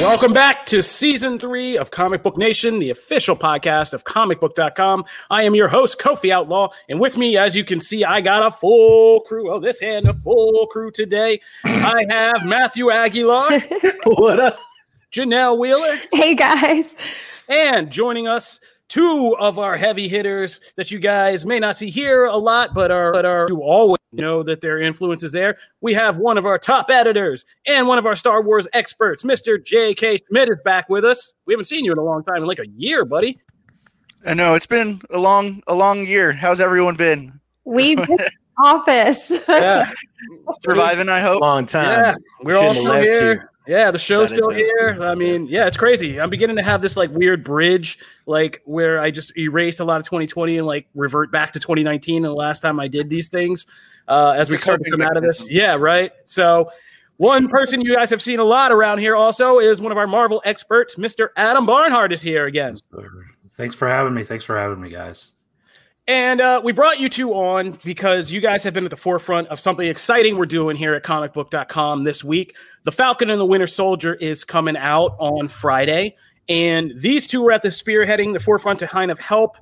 Welcome back to season three of Comic Book Nation, the official podcast of comicbook.com. I am your host, Kofi Outlaw, and with me, as you can see, I got a full crew. Oh, this hand, a full crew today. I have Matthew Aguilar. what up? Janelle Wheeler. Hey, guys. And joining us two of our heavy hitters that you guys may not see here a lot, but are but are you always know that their influence is there. We have one of our top editors and one of our Star Wars experts, Mr. J.K. Schmidt, is back with us. We haven't seen you in a long time, in like a year, buddy. I know it's been a long a long year. How's everyone been? We've office. Yeah. Surviving, I hope. Long time. Yeah, we're all Shouldn't still have left here. You. Yeah, the show's it still done. here. I mean, yeah, it's crazy. I'm beginning to have this like weird bridge, like where I just erase a lot of 2020 and like revert back to 2019 and the last time I did these things uh, as It's we a start to come out of this. Yeah, right. So, one person you guys have seen a lot around here also is one of our Marvel experts, Mr. Adam Barnhardt, is here again. Thanks for having me. Thanks for having me, guys. And uh, we brought you two on because you guys have been at the forefront of something exciting we're doing here at comicbook.com this week. The Falcon and the Winter Soldier is coming out on Friday. And these two are at the spearheading the forefront to kind of help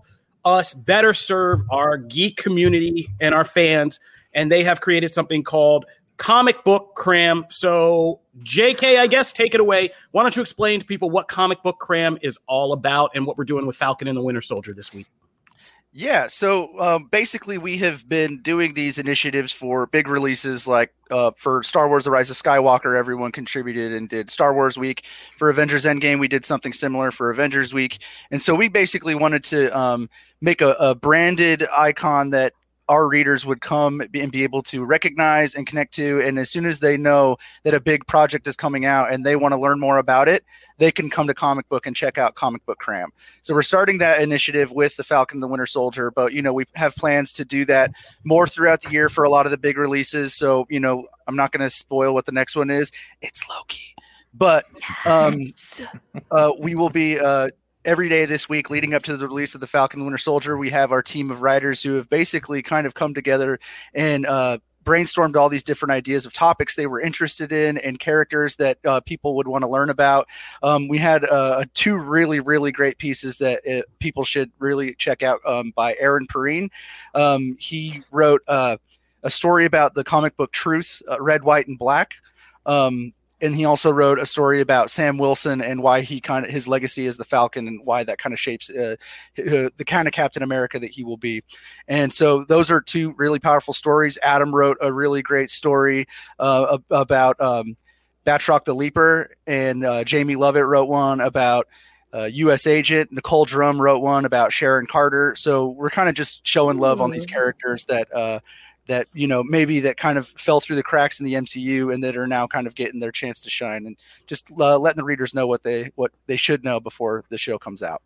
us better serve our geek community and our fans. And they have created something called Comic Book Cram. So, JK, I guess, take it away. Why don't you explain to people what Comic Book Cram is all about and what we're doing with Falcon and the Winter Soldier this week? Yeah, so um, basically, we have been doing these initiatives for big releases, like uh, for Star Wars: The Rise of Skywalker. Everyone contributed and did Star Wars Week. For Avengers: Endgame, we did something similar for Avengers Week, and so we basically wanted to um, make a, a branded icon that our readers would come and be able to recognize and connect to. And as soon as they know that a big project is coming out and they want to learn more about it, they can come to Comic Book and check out Comic Book Cram. So we're starting that initiative with the Falcon and the Winter Soldier, but you know we have plans to do that more throughout the year for a lot of the big releases. So you know I'm not going to spoil what the next one is. It's Loki, but um, uh, we will be uh, every day this week leading up to the release of the Falcon Winter Soldier. We have our team of writers who have basically kind of come together and uh, brainstormed all these different ideas of topics they were interested in and characters that uh, people would want to learn about. Um, we had uh, two really, really great pieces that uh, people should really check out um, by Aaron Perine. Um, he wrote uh, a story about the comic book Truth, uh, Red, White, and Black. Um, and he also wrote a story about Sam Wilson and why he kind of his legacy as the Falcon and why that kind of shapes uh, uh, the kind of Captain America that he will be. And so those are two really powerful stories. Adam wrote a really great story uh, about um, Batroc the Leaper, and uh, Jamie Lovett wrote one about. Uh, U.S. agent Nicole Drum wrote one about Sharon Carter. So we're kind of just showing love on these characters that uh, that you know maybe that kind of fell through the cracks in the MCU and that are now kind of getting their chance to shine and just uh, letting the readers know what they what they should know before the show comes out.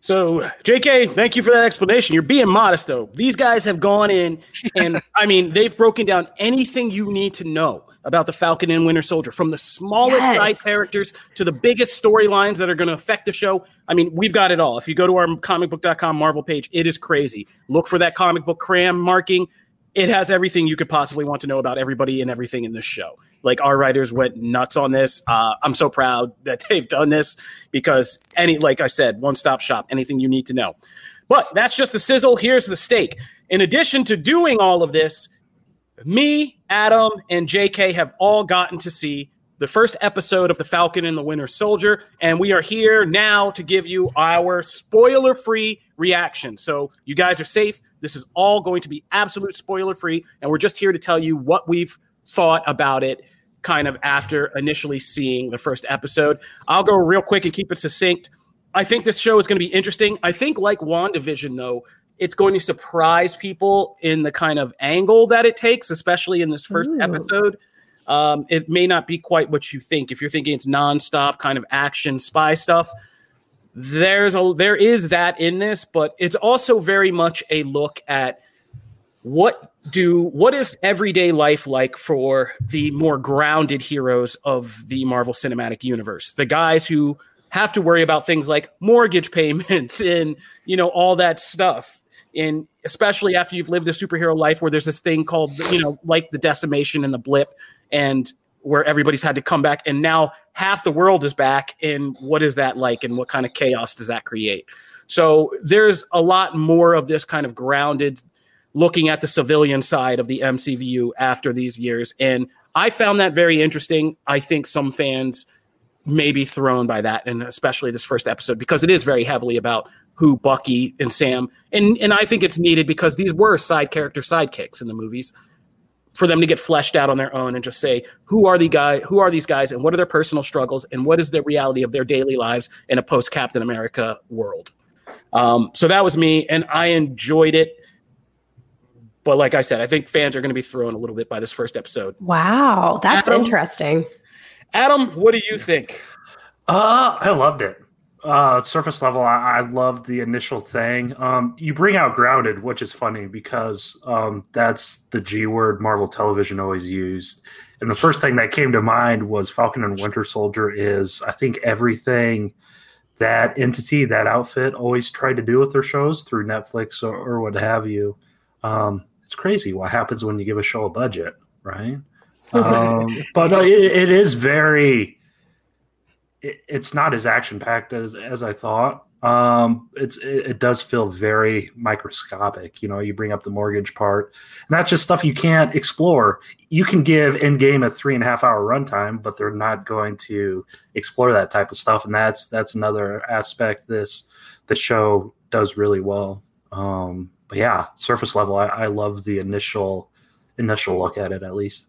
So, JK, thank you for that explanation. You're being modest, though. These guys have gone in and, I mean, they've broken down anything you need to know about the Falcon and Winter Soldier, from the smallest Yes. side characters to the biggest storylines that are going to affect the show. I mean, we've got it all. If you go to our comicbook.com Marvel page, it is crazy. Look for that comic book cram marking. It has everything you could possibly want to know about everybody and everything in this show. Like our writers went nuts on this. Uh, I'm so proud that they've done this because any, like I said, one stop shop, anything you need to know. But that's just the sizzle. Here's the steak. In addition to doing all of this, me, Adam, and JK have all gotten to see the first episode of The Falcon and the Winter Soldier, and we are here now to give you our spoiler free reaction. So, you guys are safe. This is all going to be absolute spoiler free, and we're just here to tell you what we've thought about it kind of after initially seeing the first episode. I'll go real quick and keep it succinct. I think this show is going to be interesting. I think, like WandaVision, though, it's going to surprise people in the kind of angle that it takes, especially in this first Ooh. episode. Um, it may not be quite what you think. If you're thinking it's nonstop kind of action spy stuff, there's a there is that in this, but it's also very much a look at what do what is everyday life like for the more grounded heroes of the Marvel Cinematic Universe, the guys who have to worry about things like mortgage payments and you know all that stuff. And especially after you've lived a superhero life where there's this thing called you know like the decimation and the blip and where everybody's had to come back and now half the world is back and what is that like and what kind of chaos does that create? So there's a lot more of this kind of grounded looking at the civilian side of the MCU after these years and i found that very interesting. I think some fans may be thrown by that and especially this first episode because it is very heavily about who bucky and sam and and i think it's needed because these were side character sidekicks in the movies for them to get fleshed out on their own and just say who are the guy who are these guys and what are their personal struggles and what is the reality of their daily lives in a post Captain America world. Um, so that was me, and I enjoyed it. But like I said, I think fans are going to be thrown a little bit by this first episode. Wow, that's Adam? interesting. Adam, what do you think? Uh, I loved it. Uh, surface level, I, I loved the initial thing. Um, you bring out grounded, which is funny because um, that's the G word Marvel Television always used. And the first thing that came to mind was Falcon and Winter Soldier. Is I think everything that entity, that outfit, always tried to do with their shows through Netflix or, or what have you. Um, it's crazy what happens when you give a show a budget, right? Um, but no, it, it is very it, it's not as action packed as as I thought. Um, it's it, it, does feel very microscopic. You know, you bring up the mortgage part, and that's just stuff you can't explore. You can give Endgame a three and a half hour runtime, but they're not going to explore that type of stuff, and that's that's another aspect this the show does really well. Um, but yeah, surface level, I, I love the initial initial look at it at least.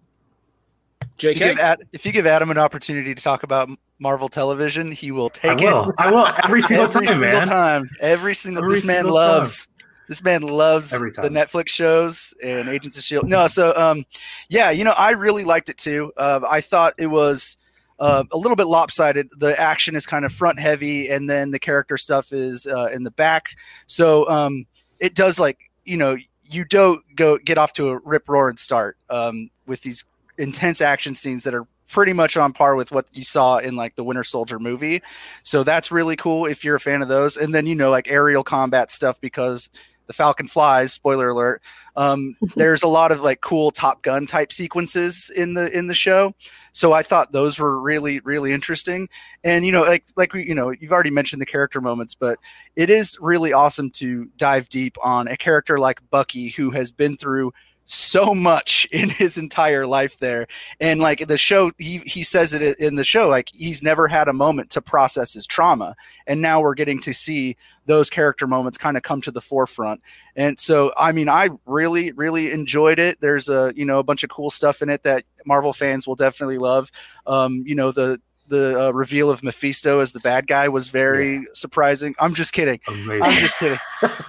JK? If you, give Ad, if you give Adam an opportunity to talk about Marvel Television, he will take I will. it. I will every single every time, single man. Time. Every single. Every this man single loves. time. This man loves the. Netflix shows and Agents of Shield. No, so um, yeah, you know, I really liked it too. Uh, I thought it was uh, a little bit lopsided. The action is kind of front heavy, and then the character stuff is uh, in the back. So um, it does like you know you don't go get off to a rip roaring start um, with these intense action scenes that are pretty much on par with what you saw in like the Winter Soldier movie. So that's really cool if you're a fan of those. And then you know like aerial combat stuff because the Falcon flies. Spoiler alert. Um, there's a lot of like cool Top Gun type sequences in the in the show. So I thought those were really really interesting. And you know like like we you know you've already mentioned the character moments, but it is really awesome to dive deep on a character like Bucky who has been through so much in his entire life there. And like the show he, he says it in the show like he's never had a moment to process his trauma. And now we're getting to see those character moments kind of come to the forefront. And so i mean i really really enjoyed it. There's a you know a bunch of cool stuff in it that marvel fans will definitely love. Um you know the the uh, reveal of Mephisto as the bad guy was very yeah. surprising. I'm just kidding. Amazing. I'm just kidding.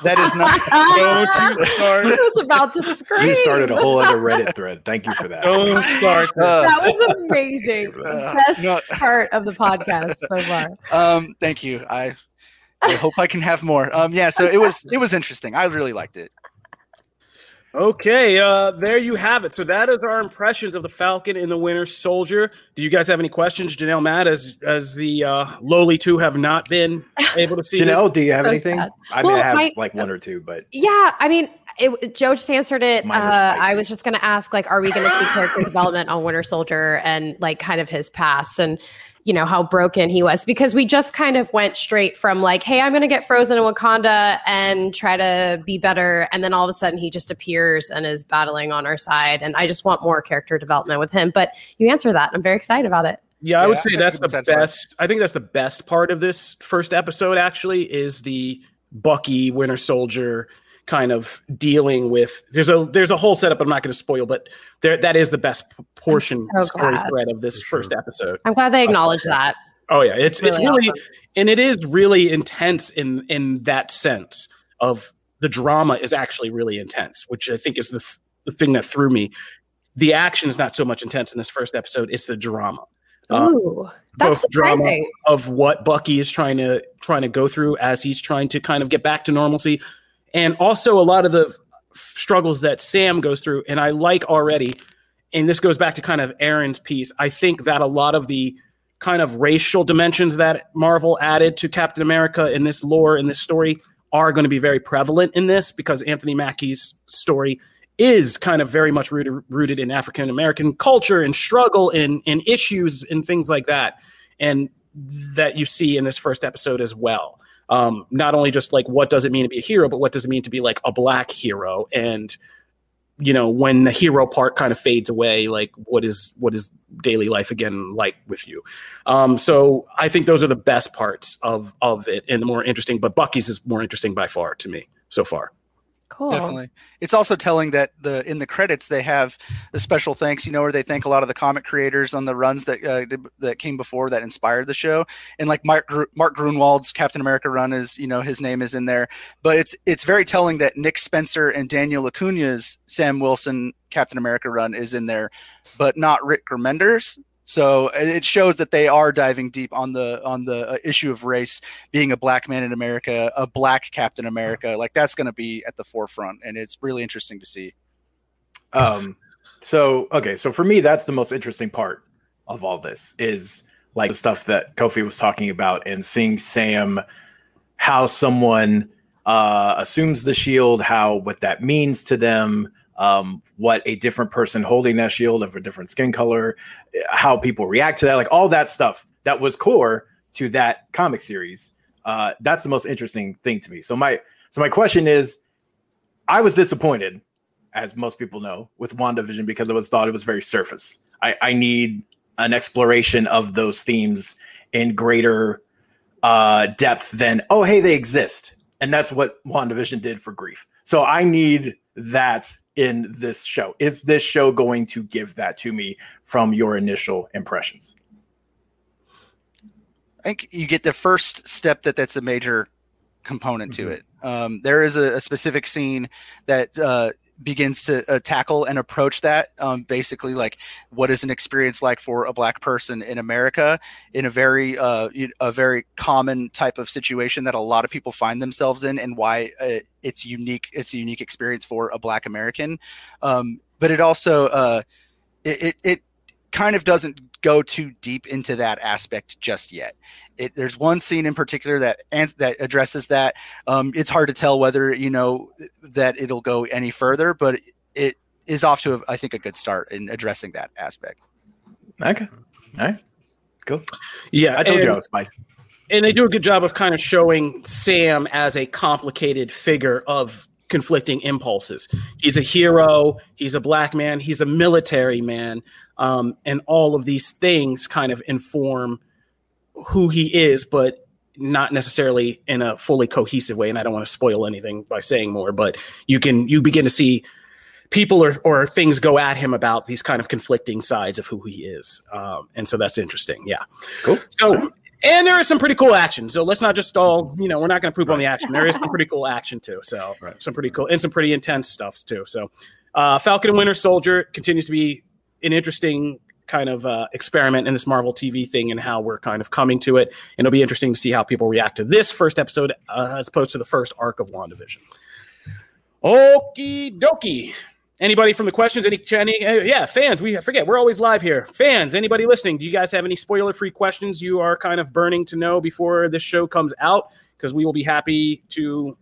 That is not. Don't you start. I was about to scream. You started a whole other Reddit thread. Thank you for that. Don't start. Uh, that was amazing. Uh, Best no. part of the podcast so far. Um, thank you. I I hope I can have more. Um, yeah. So it was it was interesting. I really liked it. Okay, uh, there you have it. So that is our impressions of the Falcon and the Winter Soldier. Do you guys have any questions, Janelle, Matt, as as the uh, lowly two have not been able to see? Janelle, this? do you have So anything? sad. I mean, Well, I have my- like one or two, but Yeah, I mean, it, Joe just answered it. Uh, I was just going to ask, like, are we going to see character development on Winter Soldier and like kind of his past and you know how broken he was? Because we just kind of went straight from like, hey, I'm going to get frozen in Wakanda and try to be better, and then all of a sudden he just appears and is battling on our side, and I just want more character development with him. But you answer that, I'm very excited about it. Yeah, I would Yeah, say I that's the that's fine. best. I think that's the best part of this first episode. Actually, is the Bucky Winter Soldier kind of dealing with. There's a there's a whole setup. I'm not going to spoil, but there that is the best portion so story thread of this sure. first episode. I'm glad they acknowledge that. Oh yeah, it's it's Really really awesome. and it is really intense in in that sense of the drama is actually really intense, which I think is the th- the thing that threw me. The action is not so much intense in this first episode; it's the drama. Uh, Ooh, that's both drama surprising. of what Bucky is trying to trying to go through as he's trying to kind of get back to normalcy, and also a lot of the struggles that Sam goes through. And I like already, and this goes back to kind of Aaron's piece. I think that a lot of the kind of racial dimensions that Marvel added to Captain America in this lore in this story are going to be very prevalent in this because Anthony Mackie's story is kind of very much rooted rooted in African American culture and struggle and and issues and things like that, and that you see in this first episode as well. Um, not only just like what does it mean to be a hero, but what does it mean to be like a black hero? And you know when the hero part kind of fades away like what is what is daily life again like with you? Um so i think those are the best parts of of it and the more interesting but bucky's is more interesting by far to me so far Cool. Definitely. It's also telling that the in the credits they have the special thanks, you know, where they thank a lot of the comic creators on the runs that uh, did, that came before that inspired the show. And like Mark Mark Gruenwald's Captain America run is, you know, his name is in there. But it's it's very telling that Nick Spencer and Daniel Acuna's Sam Wilson Captain America run is in there, but not Rick Remender's. So it shows that they are diving deep on the on the uh, issue of race, being a black man in America, a black Captain America. Like that's going to be at the forefront, and it's really interesting to see. Um. So okay, so for me, that's the most interesting part of all this is like the stuff that Kofi was talking about and seeing Sam, how someone uh, assumes the shield, how what that means to them, um, what a different person holding that shield of a different skin color, how people react to that, like all that stuff that was core to that comic series. Uh, that's the most interesting thing to me. So my so my question is, I was disappointed, as most people know, with WandaVision because I was thought it was very surface. I, I need an exploration of those themes in greater uh, depth than oh hey they exist, and that's what WandaVision did for grief. So I need that in this show. Is this show going to give that to me from your initial impressions? I think you get the first step that that's a major component mm-hmm. to it. Um, there is a, a, specific scene that uh, begins to uh, tackle and approach that um, basically like what is an experience like for a black person in america in a very uh, a very common type of situation that a lot of people find themselves in and why uh, it's unique it's a unique experience for a black american. Um, but it also uh, it, it, it kind of doesn't go too deep into that aspect just yet. It, there's one scene in particular that that addresses that. Um, it's hard to tell whether you know that it'll go any further, but it is off to a, I think a good start in addressing that aspect. Okay, all right, cool. Yeah, I told and, you I was spicy. And they do a good job of kind of showing Sam as a complicated figure of conflicting impulses. He's a hero. He's a black man. He's a military man. Um, and all of these things kind of inform who he is, but not necessarily in a fully cohesive way. And I don't want to spoil anything by saying more, but you can you begin to see people or, or things go at him about these kind of conflicting sides of who he is. Um, and so that's interesting. Yeah. Cool. So and there is some pretty cool action. So let's not just all, you know, we're not going to poop right. on the action. There is some pretty cool action too. So right. some pretty cool and some pretty intense stuff too. So uh, Falcon and Winter Soldier continues to be an interesting kind of uh, experiment in this Marvel TV thing and how we're kind of coming to it. And it'll be interesting to see how people react to this first episode uh, as opposed to the first arc of WandaVision. Okie dokie. Anybody from the questions? Any, any uh, yeah, fans? We forget we're always live here. Fans, anybody listening? Do you guys have any spoiler-free questions you are kind of burning to know before this show comes out? Because we will be happy to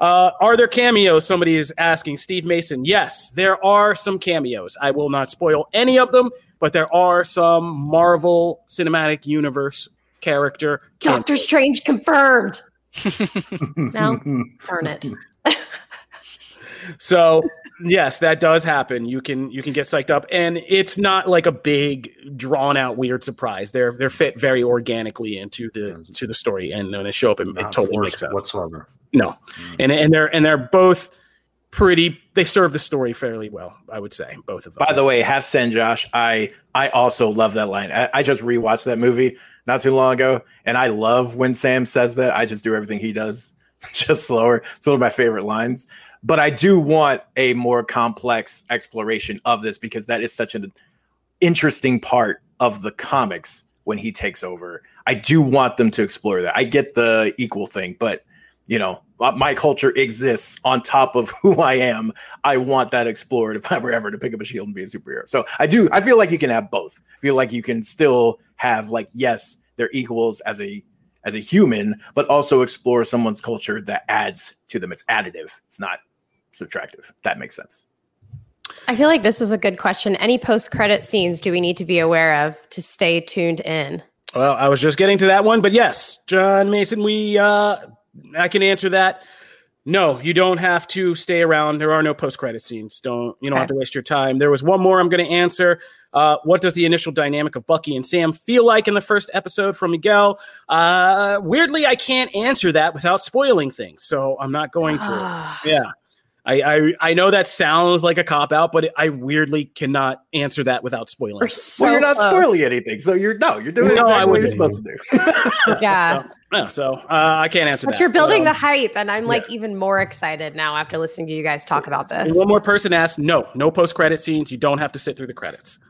uh, are there cameos? Somebody is asking. Steve Mason. Yes, there are some cameos. I will not spoil any of them, but there are some Marvel Cinematic Universe character. Cameos. Doctor Strange confirmed. no, darn it. So yes, that does happen. You can you can get psyched up, and it's not like a big drawn out weird surprise. They're they're fit very organically into the to the story, and when they show up, it, it totally makes sense whatsoever. No, mm. and and they're and they're both pretty. They serve the story fairly well, I would say, both of them. By the way, half send Josh. I I also love that line. I, I just rewatched that movie not too long ago, and I love when Sam says that. I just do everything he does, just slower. It's one of my favorite lines. But I do want a more complex exploration of this because that is such an interesting part of the comics when he takes over. I do want them to explore that. I get the equal thing, but you know, uh, my culture exists on top of who I am. I want that explored if I were ever to pick up a shield and be a superhero. So I do. I feel like you can have both. I feel like you can still have like yes, they're equals as a as a human, but also explore someone's culture that adds to them. It's additive. It's not subtractive. That makes sense. I feel like this is a good question. Any post credit scenes do we need to be aware of to stay tuned in? Well, I was just getting to that one, but yes, John Mason, we uh I can answer that. No, you don't have to stay around. There are no post credit scenes. Don't you don't okay. have to waste your time. There was one more I'm going to answer. Uh, what does the initial dynamic of Bucky and Sam feel like in the first episode from Miguel? Uh, weirdly, I can't answer that without spoiling things, so I'm not going to. yeah. I, I, I know that sounds like a cop out, but I weirdly cannot answer that without spoiling. So well, you're not close. spoiling anything, so you're no, you're doing no, exactly what you're supposed to do. yeah. So, yeah, so uh, I can't answer but that. you're building um, the hype, and I'm like yeah. even more excited now after listening to you guys talk about this. And one more person asked, no, no post credit scenes. You don't have to sit through the credits.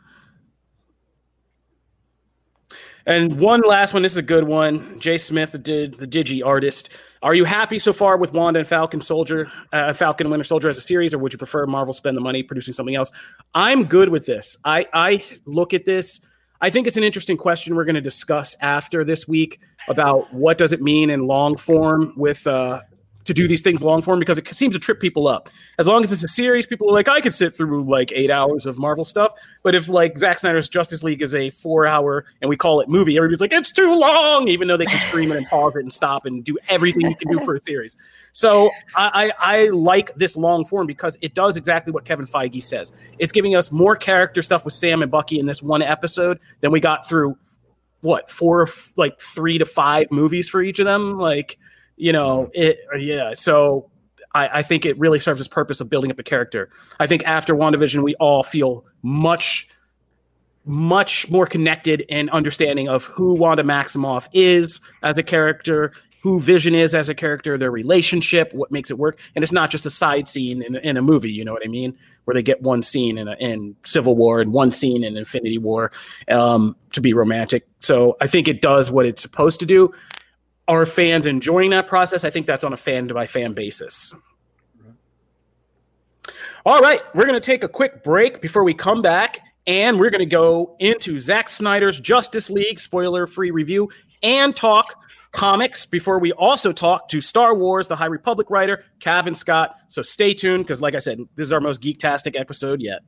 And one last one. This is a good one. Jay Smith did the Digi artist. Are you happy so far with Wanda and Falcon Soldier, uh, Falcon and Winter Soldier as a series, or would you prefer Marvel spend the money producing something else? I'm good with this. I I look at this. I think it's an interesting question we're going to discuss after this week about what does it mean in long form with uh, to do these things long form because it seems to trip people up. As long as it's a series, people are like, I could sit through like eight hours of Marvel stuff. But if like Zack Snyder's Justice League is a four hour and we call it movie, everybody's like, it's too long, even though they can scream it and pause it and stop and do everything you can do for a series. So I, I, I like this long form because it does exactly what Kevin Feige says. It's giving us more character stuff with Sam and Bucky in this one episode than we got through what four like three to five movies for each of them like you know it yeah so I, I, think it really serves its purpose of building up the character. I think after wandavision we all feel much much more connected and understanding of who wanda maximoff is as a character who vision is as a character their relationship what makes it work. And it's not just a side scene in, in a movie you know what i mean? Where they get one scene in, a, in civil war and one scene in infinity war um, to be romantic. So i think it does what it's supposed to do are fans enjoying that process? I think that's on a fan by fan basis. All right, we're going to take a quick break before we come back, and we're going to go into Zack Snyder's Justice League spoiler free review and talk comics before we also talk to Star Wars, the High Republic writer, Cavan Scott. So stay tuned because, like I said, this is our most geektastic episode yet.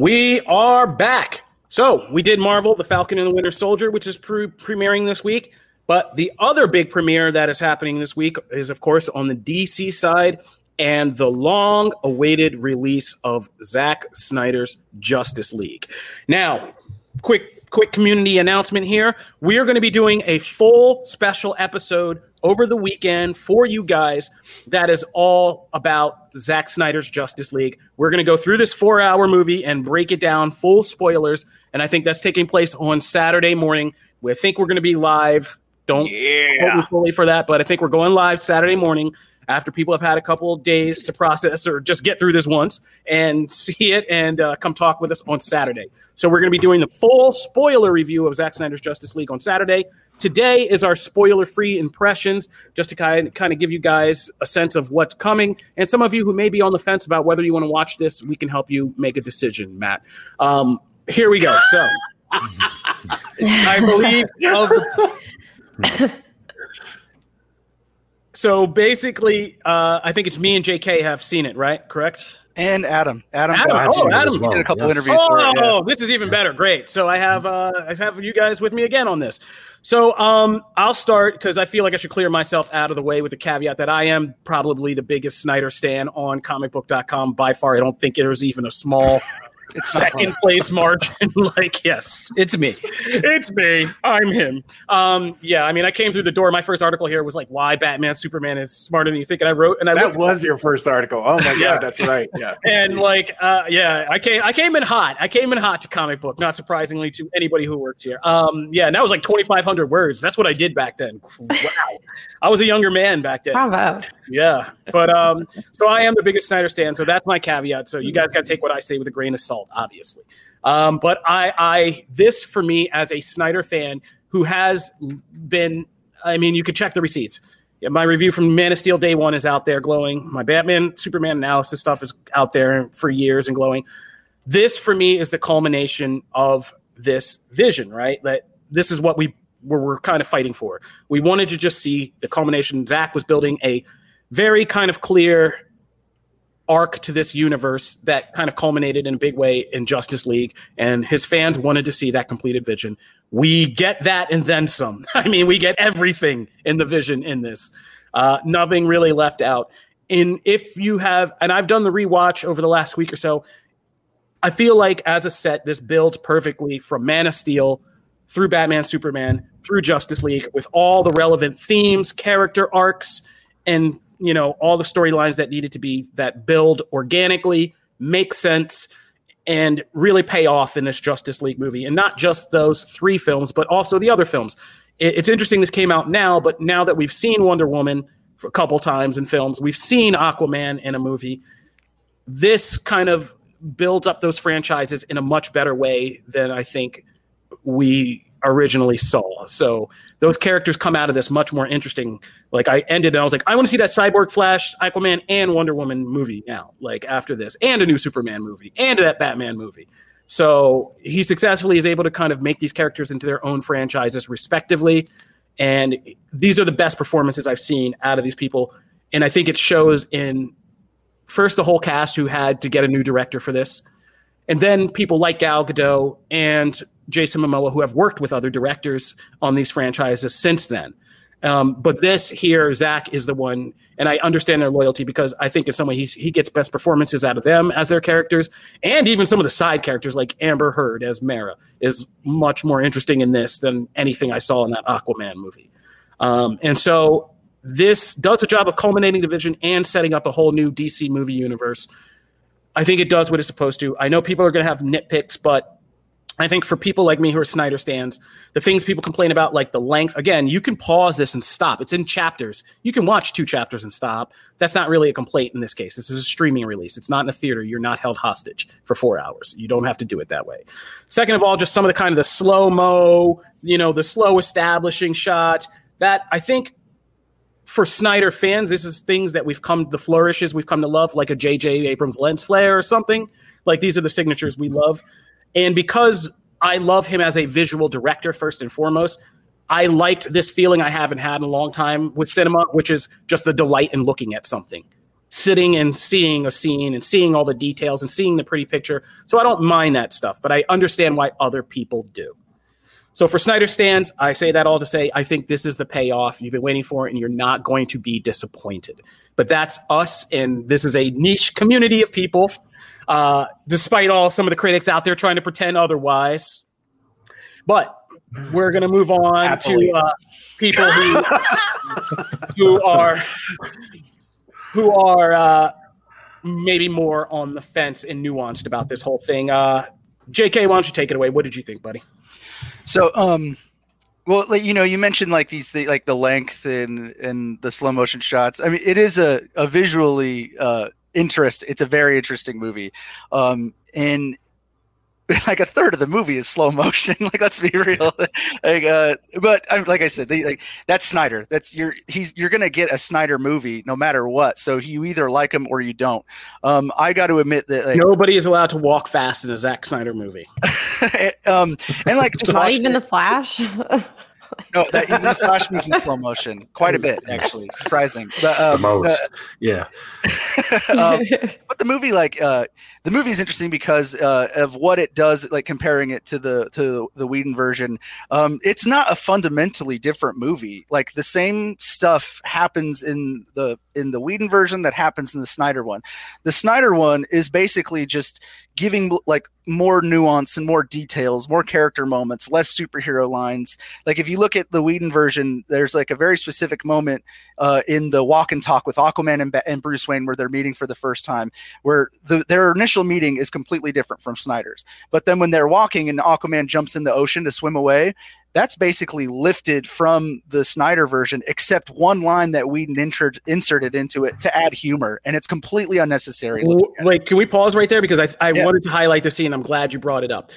We are back. So we did Marvel, The Falcon and the Winter Soldier, which is pre- premiering this week. But the other big premiere that is happening this week is, of course, on the DC side and the long awaited release of Zack Snyder's Justice League. Now, quick quick community announcement here. We are going to be doing a full special episode over the weekend for you guys that is all about Zack Snyder's Justice League. We're going to go through this four hour movie and break it down, full spoilers. And I think that's taking place on Saturday morning. We think we're going to be live. Don't yeah. hold me fully for that, but I think we're going live Saturday morning after people have had a couple of days to process or just get through this once and see it and uh, come talk with us on Saturday. So we're going to be doing the full spoiler review of Zack Snyder's Justice League on Saturday. Today is our spoiler-free impressions, just to kind kind of give you guys a sense of what's coming. And some of you who may be on the fence about whether you want to watch this, we can help you make a decision, Matt. Um, here we go. So I believe of the, so basically, uh, I think it's me and JK have seen it, right? Correct. And Adam, Adam, Adam, oh, Adam well. did a couple yes. interviews. Oh, it, yeah. this is even better. Great. So I have uh, I have you guys with me again on this. So um, I'll start because I feel like I should clear myself out of the way with the caveat that I am probably the biggest Snyder stan on comicbook.com by far. I don't think there's even a small it's second place margin. like, yes, it's me. It's me. I'm him. Um, yeah, I mean, I came through the door. My first article here was like, why Batman Superman is smarter than you think. And I wrote, and I that was your first article. Oh my yeah. god, that's right. Yeah. and like, uh, yeah, I came, I came in hot. I came in hot to comic book. Not surprisingly to anybody who works here. Um, yeah, and that was like 2,500 words. That's what I did back then. Wow, I was a younger man back then. Bravo. Yeah, but um, so I am the biggest Snyder stan. So that's my caveat. So you guys got to take what I say with a grain of salt obviously. Um, but I, I, this for me as a Snyder fan who has been, I mean, you could check the receipts. My review from Man of Steel Day One is out there glowing. My Batman, Superman analysis stuff is out there for years and glowing. this for me is the culmination of this vision, right? That this is what we were, we're kind of fighting for. We wanted to just see the culmination. Zack was building a very kind of clear arc to this universe that kind of culminated in a big way in Justice League, and his fans wanted to see that completed vision. We get that and then some. I mean, we get everything in the vision in this. Uh, nothing really left out. In if you have, and I've done the rewatch over the last week or so, I feel like as a set, this builds perfectly from Man of Steel through Batman, Superman, through Justice League, with all the relevant themes, character arcs, and you know all the storylines that needed to be that build organically, make sense, and really pay off in this Justice League movie, and not just those three films, but also the other films. It's interesting this came out now, but now that we've seen Wonder Woman for a couple times in films, we've seen Aquaman in a movie. This kind of builds up those franchises in a much better way than I think we originally saw. So those characters come out of this much more interesting. Like I ended and I was like, I want to see that Cyborg Flash, Aquaman, and Wonder Woman movie now, like after this, and a new Superman movie, and that Batman movie. So he successfully is able to kind of make these characters into their own franchises respectively. And these are the best performances I've seen out of these people. And I think it shows in first the whole cast who had to get a new director for this, and then people like Gal Gadot and Jason Momoa who have worked with other directors on these franchises since then. Um, but this here, Zack is the one, and I understand their loyalty because I think in some way he's, he gets best performances out of them as their characters, and even some of the side characters like Amber Heard as Mera is much more interesting in this than anything I saw in that Aquaman movie. Um, and so this does a job of culminating the vision and setting up a whole new DC movie universe. I think it does what it's supposed to. I know people are going to have nitpicks, but I think for people like me who are Snyder stands, the things people complain about, like the length, again, you can pause this and stop. It's in chapters. You can watch two chapters and stop. That's not really a complaint in this case. This is a streaming release. It's not in a theater. You're not held hostage for four hours. You don't have to do it that way. Second of all, just some of the kind of the slow mo, you know, the slow establishing shot. That I think for Snyder fans, this is things that we've come the flourishes we've come to love, like a J.J. Abrams lens flare or something. Like these are the signatures we love, and because I love him as a visual director first and foremost, I liked this feeling I haven't had in a long time with cinema, which is just the delight in looking at something, sitting and seeing a scene and seeing all the details and seeing the pretty picture. So I don't mind that stuff, but I understand why other people do. So for Snyder stands, I say that all to say I think this is the payoff you've been waiting for, and you're not going to be disappointed. But that's us, and this is a niche community of people. Uh, despite all some of the critics out there trying to pretend otherwise, but we're going to move on Happily. to uh, people who who are who are uh, maybe more on the fence and nuanced about this whole thing. Uh, J.K., why don't you take it away? What did you think, buddy? So, um, well, like, you know, you mentioned like these, th- like the length and and the slow motion shots. I mean, it is a a visually uh, interest. It's a very interesting movie, um, and like a third of the movie is slow motion. like, let's be real. like, uh, but I'm, like I said, they, like that's Snyder. That's you're he's you're gonna get a Snyder movie no matter what. So you either like him or you don't. Um, I got to admit that like, nobody is allowed to walk fast in a Zack Snyder movie. um, and like just not even it. the Flash. no, that, even the Flash moves in slow motion quite a bit, actually. Surprising, but um, the most, uh, yeah. um, but the movie, like, uh, the movie is interesting because uh, of what it does. Like comparing it to the to the Whedon version, um, it's not a fundamentally different movie. Like the same stuff happens in the in the Whedon version that happens in the Snyder one. The Snyder one is basically just giving like more nuance and more details, more character moments, less superhero lines. Like if you look at the Whedon version, there's like a very specific moment uh, in the walk and talk with Aquaman and, and, Bruce Wayne where they're meeting for the first time, where the, their initial meeting is completely different from Snyder's. But then when they're walking and Aquaman jumps in the ocean to swim away, that's basically lifted from the Snyder version, except one line that we inserted, inserted into it to add humor, and it's completely unnecessary. Wait, can we pause right there because I, I yeah. wanted to highlight the scene. I'm glad you brought it up.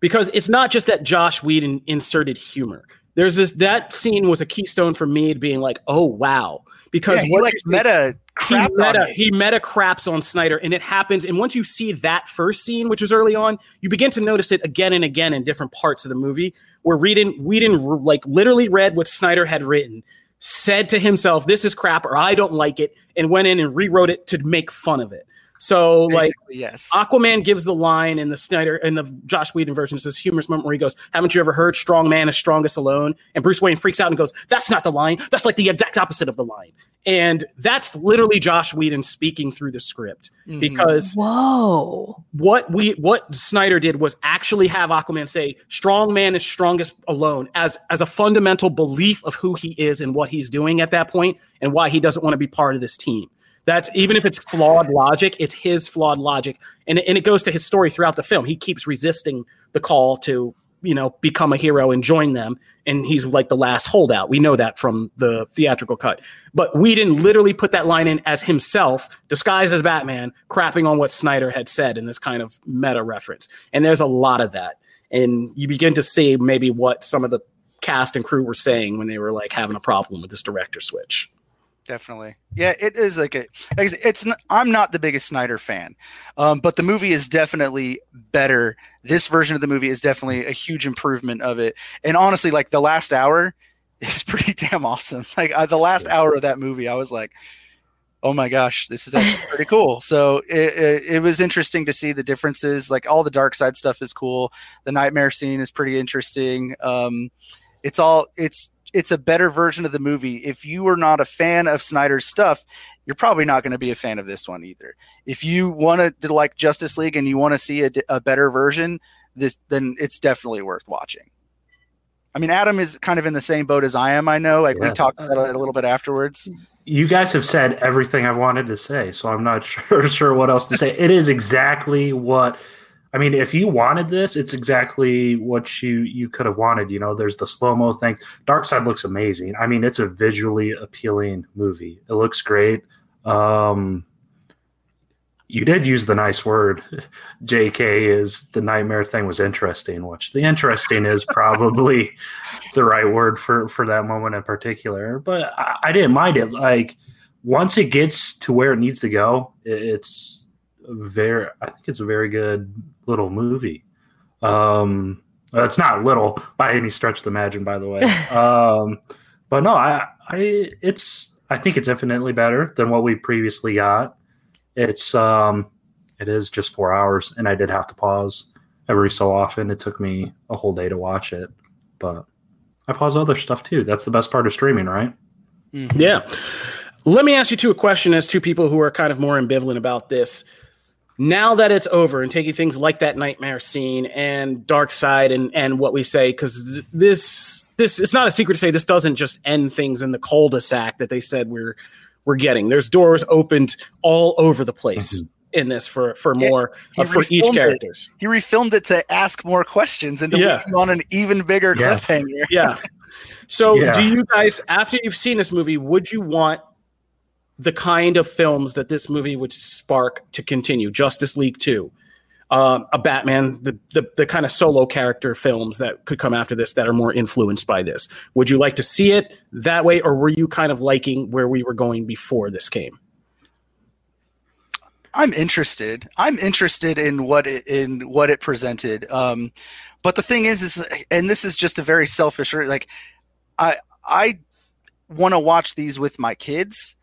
because it's not just that Joss Whedon inserted humor. There's this that scene was a keystone for me being like, oh wow, because Yeah, he what like meta he crap meta, he meta craps on Snyder, and it happens. And once you see that first scene, which is early on, you begin to notice it again and again in different parts of the movie. Where Whedon, Whedon like literally read what Snyder had written, said to himself, "This is crap," or "I don't like it," and went in and rewrote it to make fun of it. So like yes. Aquaman gives the line in the Snyder in the Joss Whedon version. It's this humorous moment where he goes, "Haven't you ever heard strong man is strongest alone?" And Bruce Wayne freaks out and goes, "That's not the line. That's like the exact opposite of the line." And that's literally Joss Whedon speaking through the script Mhm. because Whoa. what we what Snyder did was actually have Aquaman say strong man is strongest alone as as a fundamental belief of who he is and what he's doing at that point and why he doesn't want to be part of this team. That's even if it's flawed logic, it's his flawed logic. And, and it goes to his story throughout the film. He keeps resisting the call to, you know, become a hero and join them. And he's like the last holdout. We know that from the theatrical cut. But Whedon literally put that line in as himself, disguised as Batman, crapping on what Snyder had said in this kind of meta reference. And there's a lot of that. And you begin to see maybe what some of the cast and crew were saying when they were like having a problem with this director switch. Definitely. Yeah, it is like a. like It's. Not, I'm not the biggest Snyder fan, um, but the movie is definitely better. This version of the movie is definitely a huge improvement of it. And honestly, like the last hour is pretty damn awesome. Like uh, the last hour of that movie, I was like, "Oh my gosh, this is actually pretty cool." So it, it, it was interesting to see the differences. Like all the Darkseid stuff is cool. The nightmare scene is pretty interesting. Um, it's all. It's it's a better version of the movie. If you are not a fan of Snyder's stuff, you're probably not going to be a fan of this one either. If you want to like Justice League and you want to see a, a better version, this then it's definitely worth watching. I mean, Adam is kind of in the same boat as I am. I know, like we talked about it a little bit afterwards. You guys have said everything I've wanted to say, so I'm not sure sure what else to say. It is exactly what I mean. If you wanted this, it's exactly what you you could have wanted. You know, there's the slow mo thing. Darkseid looks amazing. I mean, it's a visually appealing movie. It looks great. Um, you did use the nice word, J.K. Is the nightmare thing was interesting. Which the interesting is probably the right word for for that moment in particular. But I, I didn't mind it. Like once it gets to where it needs to go, it, it's very. I think it's a very good little movie. Um, it's not little by any stretch of the imagine, by the way. um, but no, I, I, it's. I think it's infinitely better than what we previously got. It's um, it is just four hours, and I did have to pause every so often. It took me a whole day to watch it, but I pause other stuff too. That's the best part of streaming, right? Mhm. Yeah. Let me ask you two a question as two people who are kind of more ambivalent about this. Now that it's over and taking things like that nightmare scene and Darkseid and and what we say because this this it's not a secret to say this doesn't just end things in the cul-de-sac that they said we're we're getting. There's doors opened all over the place in this for for more he uh, for each refilmed it. characters. He refilmed it to ask more questions and to Yeah. leave on an even bigger Yes. cliffhanger. Yeah. So, Yeah. do you guys, after you've seen this movie, would you want the kind of films that this movie would spark to continue? Justice League Two, um, a Batman, the, the the kind of solo character films that could come after this that are more influenced by this. Would you like to see it that way, or were you kind of liking where we were going before this came? I'm interested. I'm interested in what it, in what it presented. Um, but the thing is, is and this is just a very selfish. Like, I I want to watch these with my kids,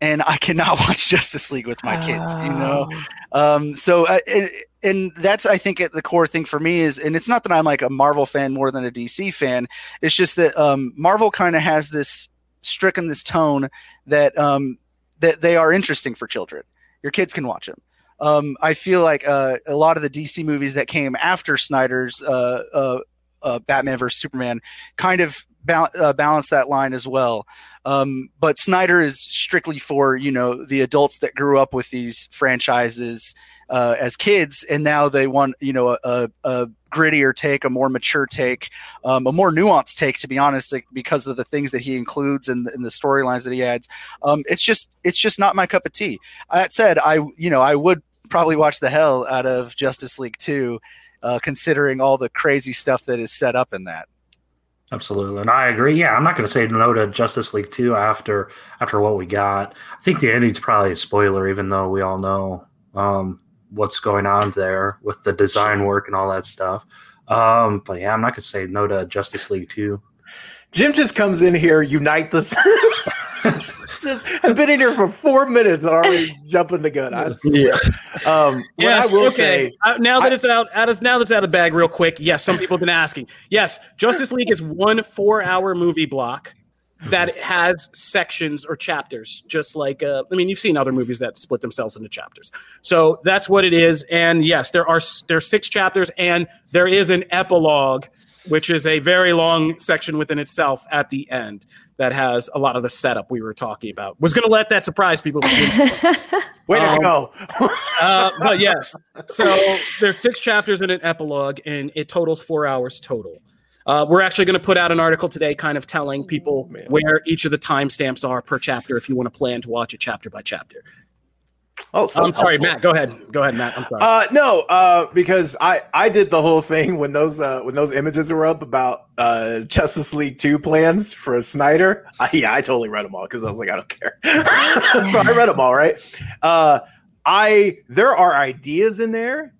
and I cannot watch Justice League with my kids. You know, Oh. um, so uh, and, and that's I think at the core thing for me is, and it's not that I'm like a Marvel fan more than a DC fan. It's just that um, Marvel kind of has this stricken this tone that um, that they are interesting for children. Your kids can watch them. Um, I feel like uh, a lot of the DC movies that came after Snyder's uh, uh, uh, Batman vs Superman kind of bal- uh, balance that line as well. Um, but Snyder is strictly for you know the adults that grew up with these franchises uh, as kids, and now they want you know a, a, grittier take, a more mature take, um, a more nuanced take. To be honest, like, because of the things that he includes and, and the storylines that he adds, um, it's just it's just not my cup of tea. That said, I you know I would probably watch the hell out of Justice League two. uh, considering all the crazy stuff that is set up in that. Absolutely, and I agree. Yeah, I'm not going to say no to Justice League two after after what we got. I think the ending's probably a spoiler, even though we all know um, what's going on there with the design work and all that stuff. Um, but yeah, I'm not going to say no to Justice League two. Jim just comes in here, unite the. just, I've been in here for four minutes and already jumping the gun. I swear. Yeah. Um, yes, I will okay. say, uh, now that I, it's out, out of now that's out of the bag, real quick. Yes, some people have been asking. Yes, Justice League is one four-hour movie block that has sections or chapters, just like uh, I mean, you've seen other movies that split themselves into chapters. So that's what it is. And yes, there are there are six chapters, and there is an epilogue, which is a very long section within itself at the end that has a lot of the setup we were talking about. Was going to let that surprise people. Way to um, go! uh, but yes, so there's six chapters in an epilogue, and it totals four hours total. Uh, we're actually going to put out an article today, kind of telling people oh, where each of the timestamps are per chapter, if you want to plan to watch it chapter by chapter. Oh, so I'm sorry, Matt. Go ahead. Go ahead, Matt. I'm sorry. Uh, no, uh, because I I did the whole thing when those uh, when those images were up about uh, Justice League two plans for Snyder. I, yeah, I totally read them all because I was like, I don't care. so I read them all. Right. Uh, I there are ideas in there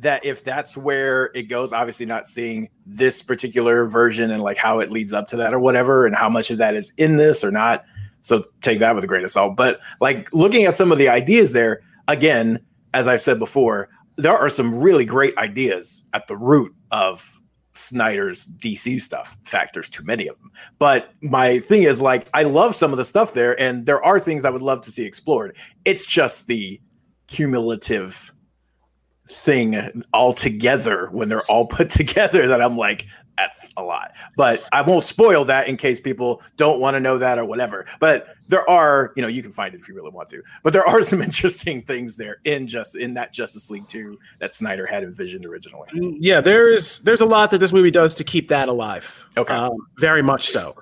that if that's where it goes, obviously not seeing this particular version and like how it leads up to that or whatever, and how much of that is in this or not. So take that with a grain of salt. But like looking at some of the ideas there, again, as I've said before, there are some really great ideas at the root of Snyder's DC stuff. In fact, there's too many of them. But my thing is like I love some of the stuff there, and there are things I would love to see explored. It's just the cumulative thing all together when they're all put together that I'm like, that's a lot. But I won't spoil that in case people don't want to know that or whatever. But there are, you know, you can find it if you really want to. But there are some interesting things there in just in that Justice League 2 that Snyder had envisioned originally. Mm, yeah, there's there's a lot that this movie does to keep that alive. Okay. Um, very much so.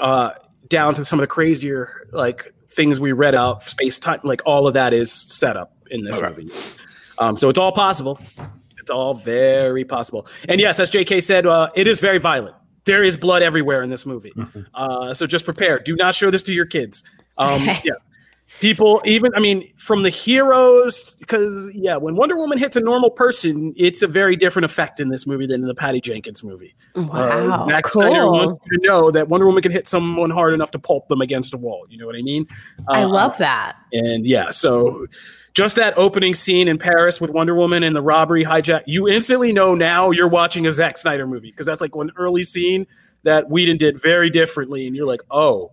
Uh, down to some of the crazier like things we read out, space time, like all of that is set up in this okay. movie. Um, so it's all possible. It's all very possible. And yes, as JK said, uh, it is very violent. There is blood everywhere in this movie. Mm-hmm. Uh, so just prepare. Do not show this to your kids. Um, yeah. People, even, I mean, from the heroes, because, yeah, when Wonder Woman hits a normal person, it's a very different effect in this movie than in the Patty Jenkins movie. Wow. Uh, Zack cool. Snyder wants you to know that Wonder Woman can hit someone hard enough to pulp them against a wall. You know what I mean? Uh, I love that. And yeah, so just that opening scene in Paris with Wonder Woman and the robbery hijack, you instantly know now you're watching a Zack Snyder movie because that's like one early scene that Whedon did very differently, and you're like, oh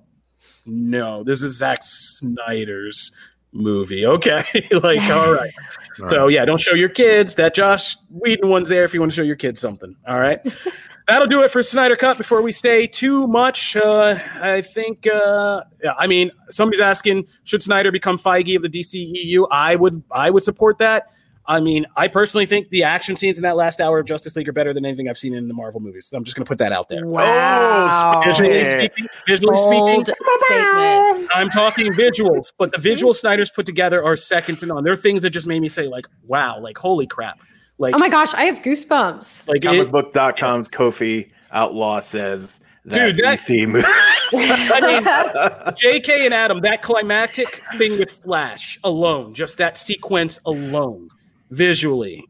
no, this is Zack Snyder's movie. Okay, like all right. all so right. yeah, don't show your kids that Joss Whedon one's there if you want to show your kids something. All right that'll do it for Snyder Cut. Before we stay too much, uh, I think. Uh, yeah, I mean, somebody's asking, should Snyder become Feige of the DCEU? I would, I would support that. I mean, I personally think the action scenes in that last hour of Justice League are better than anything I've seen in the Marvel movies. So I'm just going to put that out there. Wow. Oh, visually speaking, visually Bold speaking statement. I'm talking visuals, but the visual Snyder's put together are second to none. There are things that just made me say, like, wow, like, holy crap. Like, oh my gosh, I have goosebumps. Like comicbook.com's yeah. Kofi Outlaw says that Dude, that, DC movie. I mean, JK and Adam, that climactic thing with Flash alone, just that sequence alone, visually.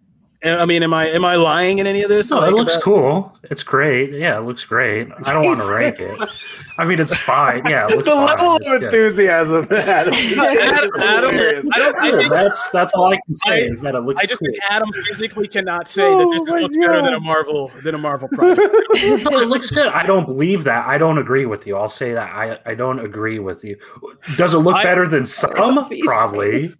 I mean, am I am I lying in any of this? No, like it looks about- cool. It's great. Yeah, it looks great. I don't want to rank it. I mean, it's fine. Yeah, it the fine. level of enthusiasm. Adam, Adam, Adam that's that's all I can say I, is that it looks. I just cool. think Adam physically cannot say oh that this looks God. better than a Marvel than a Marvel project. no, it looks good. I don't believe that. I don't agree with you. I'll say that. I I don't agree with you. Does it look I, better than some? Probably.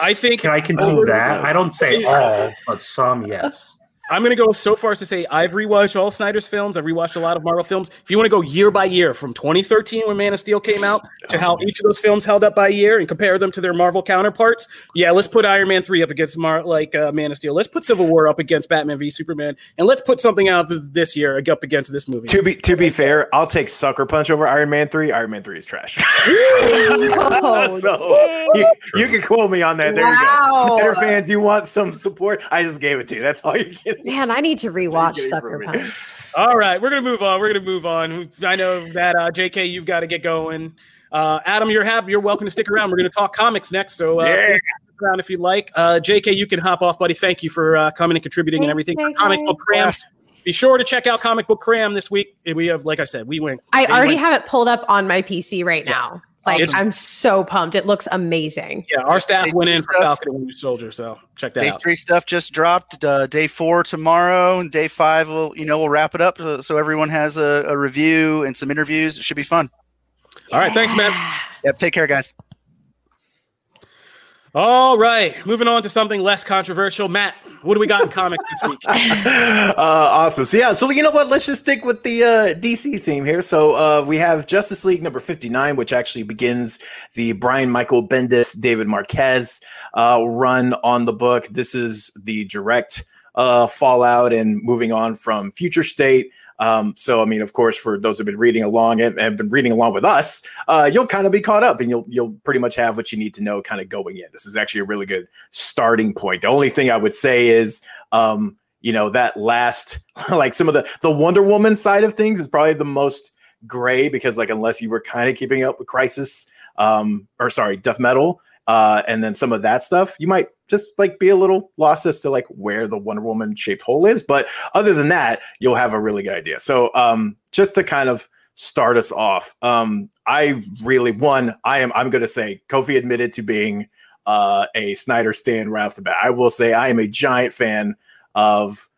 I think. Can I concede that? I don't say all, but some, yes. I'm going to go so far as to say I've rewatched all Snyder's films. I've rewatched a lot of Marvel films. If you want to go year by year from 2013 when Man of Steel came out to how each of those films held up by year and compare them to their Marvel counterparts, yeah, let's put Iron Man 3 up against Mar- like uh, Man of Steel. Let's put Civil War up against Batman v Superman and let's put something out this year up against this movie. To be to be fair, I'll take Sucker Punch over Iron Man 3. Iron Man 3 is trash. oh, so you, you, can quote me on that. There wow. you go. Snyder fans, you want some support? I just gave it to you. That's all you get. Man, I need to rewatch Sucker. Punch. All right, we're gonna move on. We're gonna move on. I know that uh, J.K. You've got to get going. Uh, Adam, you're happy. You're welcome to stick around. We're gonna talk comics next. So uh, Yeah. stick around if you'd like. Uh, J.K. You can hop off, buddy. Thank you for uh, coming and contributing and everything. For JK. Comic Book Cram. Be sure to check out Comic Book Cram this week. We have, like I said, we went. I already went- have it pulled up on my PC right now. Like It's- I'm so pumped. It looks amazing. Yeah, our staff Day went in three for. Falcon and Winter Soldier. So check that out. Day three stuff just dropped. Uh, day four tomorrow, and day five will you know we'll wrap it up so, so everyone has a, a review and some interviews. It should be fun. All right, thanks, man. Yep. Take care, guys. All right, moving on to something less controversial. Matt, what do we got in comics this week? uh, awesome. So yeah, so you know what? Let's just stick with the uh, DC theme here. So uh, we have Justice League number fifty nine, which actually begins the Brian Michael Bendis, David Marquez uh, run on the book. This is the direct uh, fallout and moving on from Future State. Um, so I mean, of course, for those who've been reading along and have been reading along with us, uh, you'll kind of be caught up and you'll you'll pretty much have what you need to know kind of going in. This is actually a really good starting point. The only thing I would say is um, you know that last like some of the the wonder woman side of things is probably the most gray because like unless you were kind of keeping up with crisis um or sorry death metal uh and then some of that stuff you might just like be a little lost as to like where the wonder woman shaped hole is but other than that you'll have a really good idea so um just to kind of start us off um i really one i am i'm gonna say kofi admitted to being uh a snyder stand right off the bat i will say i am a giant fan of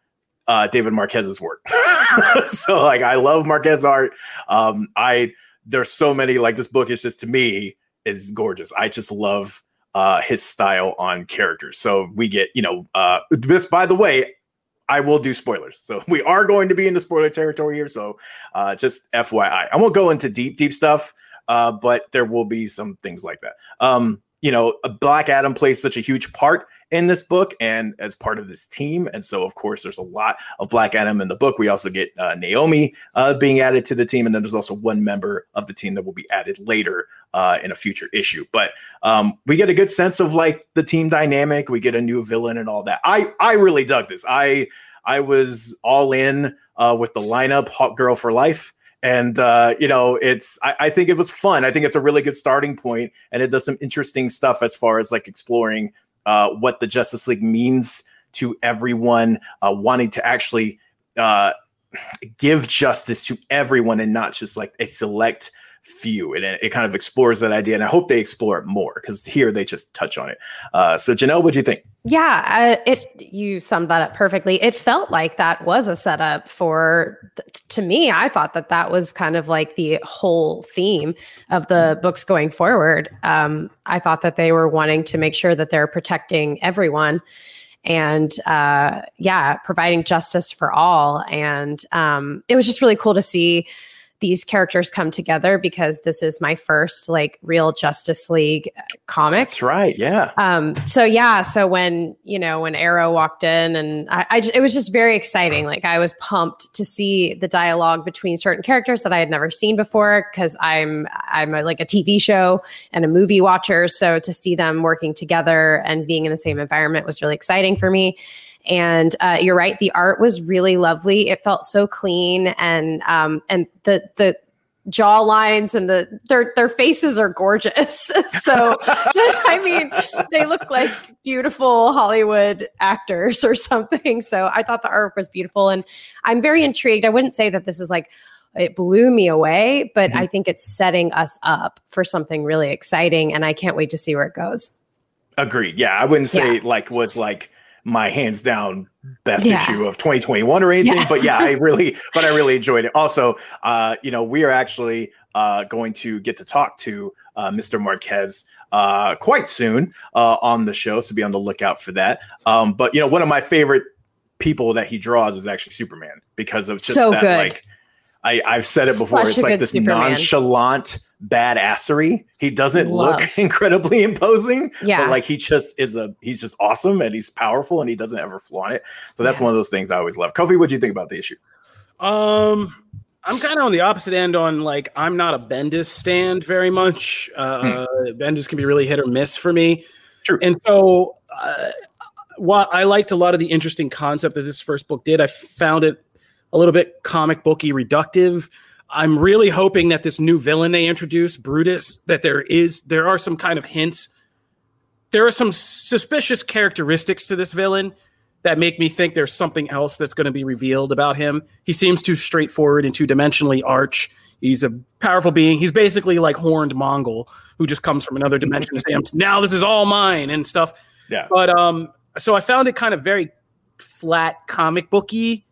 uh, David Marquez's work. so like I love Marquez art. Um, I there's so many like this book is just to me is gorgeous. I just love uh, his style on characters. So we get you know uh, this by the way. I will do spoilers. So we are going to be in the spoiler territory here. So uh, just FYI, I won't go into deep, deep stuff, uh, but there will be some things like that. Um, you know, Black Adam plays such a huge part in this book and as part of this team. And so, of course, there's a lot of Black Adam in the book. We also get uh, Naomi uh, being added to the team. And then there's also one member of the team that will be added later uh, in a future issue. But um, we get a good sense of like the team dynamic. We get a new villain and all that. I, I really dug this. I, I was all in uh, with the lineup, Hawkgirl for Life. And uh, you know, it's I, I think it was fun. I think it's a really good starting point, and it does some interesting stuff as far as like exploring uh, what the Justice League means to everyone, uh, wanting to actually uh, give justice to everyone and not just like a select few. And it, it kind of explores that idea. And I hope they explore it more because here they just touch on it. Uh, so, Janelle, what do you think? Yeah, uh, it you summed that up perfectly. It felt like that was a setup for to me. I thought that that was kind of like the whole theme of the books going forward. Um, I thought that they were wanting to make sure that they're protecting everyone and uh, yeah, providing justice for all. And um, it was just really cool to see these characters come together because this is my first like real Justice League uh, comic. That's right. Yeah. Um, so yeah, so when you know when Arrow walked in, and I, I, it was just very exciting. Like I was pumped to see the dialogue between certain characters that I had never seen before because I'm I'm a, like a TV show and a movie watcher. So to see them working together and being in the same environment was really exciting for me. And uh, you're right, the art was really lovely. It felt so clean, and um, and the the jaw lines and the their their faces are gorgeous. so I mean, they look like beautiful Hollywood actors or something. So I thought the art was beautiful, and I'm very intrigued. I wouldn't say that this is like it blew me away, but Mhm. I think it's setting us up for something really exciting, and I can't wait to see where it goes. Agreed. Yeah. I wouldn't say Yeah. like was like my hands down best Yeah. issue of 2021 or anything, Yeah. but yeah, I really, but I really enjoyed it. Also, uh, you know, we are actually uh, going to get to talk to uh, Mr. Marquez uh, quite soon uh, on the show, so be on the lookout for that. Um, but you know, one of my favorite people that he draws is actually Superman because of just So that good. like. I, I've said it before. Such it's like this Superman. nonchalant badassery. He doesn't Love. look incredibly imposing, Yeah. but like he just is a he's just awesome and he's powerful and he doesn't ever flaunt it. So that's Yeah. one of those things I always love. Kofi, what do you think about the issue? Um, I'm kind of on the opposite end. On like, I'm not a Bendis stand very much. Uh, Bendis can be really hit or miss for me. True. And so, uh, while I liked a lot of the interesting concept that this first book did, I found it a little bit comic booky reductive. I'm really hoping that this new villain they introduced, Brutus, that there is there are some kind of hints. There are some suspicious characteristics to this villain that make me think there's something else that's going to be revealed about him. He seems too straightforward and two dimensionally arch. He's a powerful being. He's basically like horned Mongol who just comes from another dimension and says, "Now this is all mine" and stuff. Yeah. But um, so I found it kind of very flat comic booky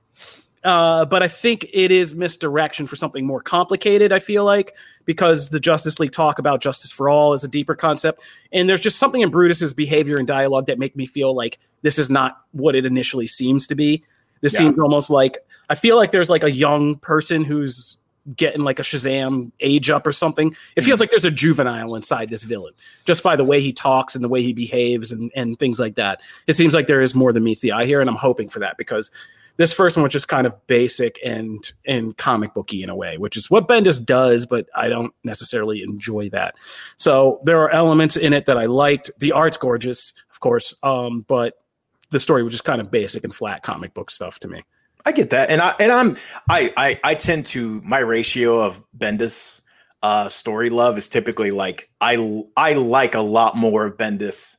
uh, but I think it is misdirection for something more complicated. I feel like because the Justice League talk about justice for all is a deeper concept, and there's just something in Brutus's behavior and dialogue that make me feel like this is not what it initially seems to be. This yeah. seems almost like I feel like there's like a young person who's getting like a Shazam age up or something. It feels mm-hmm. like there's a juvenile inside this villain just by the way he talks and the way he behaves and, and things like that. It seems like there is more than meets the eye here, and I'm hoping for that because this first one was just kind of basic and and comic booky in a way, which is what Bendis does, but I don't necessarily enjoy that. So there are elements in it that I liked. The art's gorgeous, of course, um, but the story was just kind of basic and flat comic book stuff to me. I get that, and I and I'm I I, I tend to my ratio of Bendis uh, story love is typically like I I like a lot more of Bendis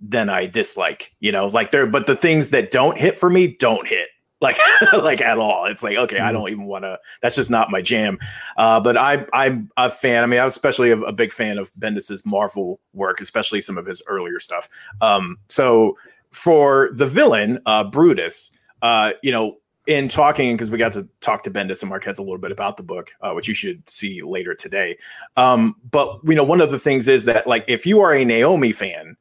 than I dislike. You know, like there, but the things that don't hit for me don't hit like like at all. It's like okay, mm-hmm. I don't even want to. That's just not my jam. Uh, but I I'm a fan. I mean, I'm especially a, a, big fan of Bendis's Marvel work, especially some of his earlier stuff. Um, so for the villain, uh, Brutus, uh, you know, in talking because we got to talk to Bendis and Marquez a little bit about the book, uh, which you should see later today. Um, but you know, one of the things is that like if you are a Naomi fan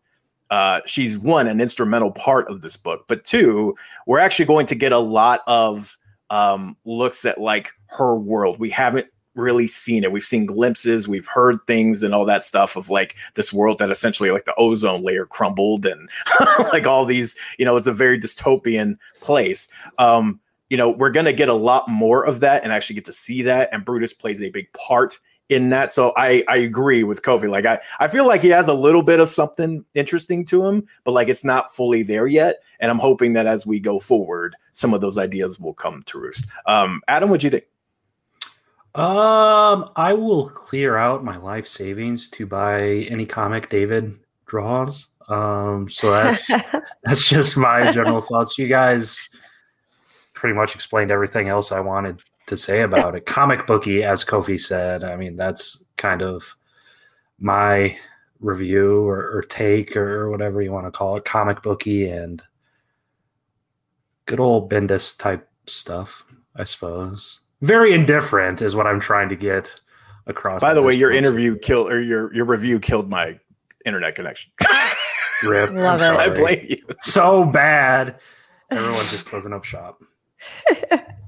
uh, she's one an instrumental part of this book, but two, we're actually going to get a lot of um, looks at like her world. We haven't really seen it. We've seen glimpses, we've heard things and all that stuff of like this world that essentially like the ozone layer crumbled and like all these, you know, it's a very dystopian place. Um, you know, we're going to get a lot more of that and actually get to see that. And Brutus plays a big part in that. So I I agree with Kofi. Like I I feel like he has a little bit of something interesting to him, but like it's not fully there yet. And I'm hoping that as we go forward, some of those ideas will come to roost. Um, Adam, what do you think? Um, I will clear out my life savings to buy any comic David draws. Um, so that's that's just my general thoughts. You guys pretty much explained everything else I wanted to say about it. Comic booky, as Kofi said. I mean, that's kind of my review or, or take or whatever you want to call it. Comic booky and good old Bendis type stuff, I suppose. Very indifferent is what I'm trying to get across. By the way, your interview killed or your your review killed my internet connection. Rip. Love it. I blame you. So bad. Everyone just closing up shop.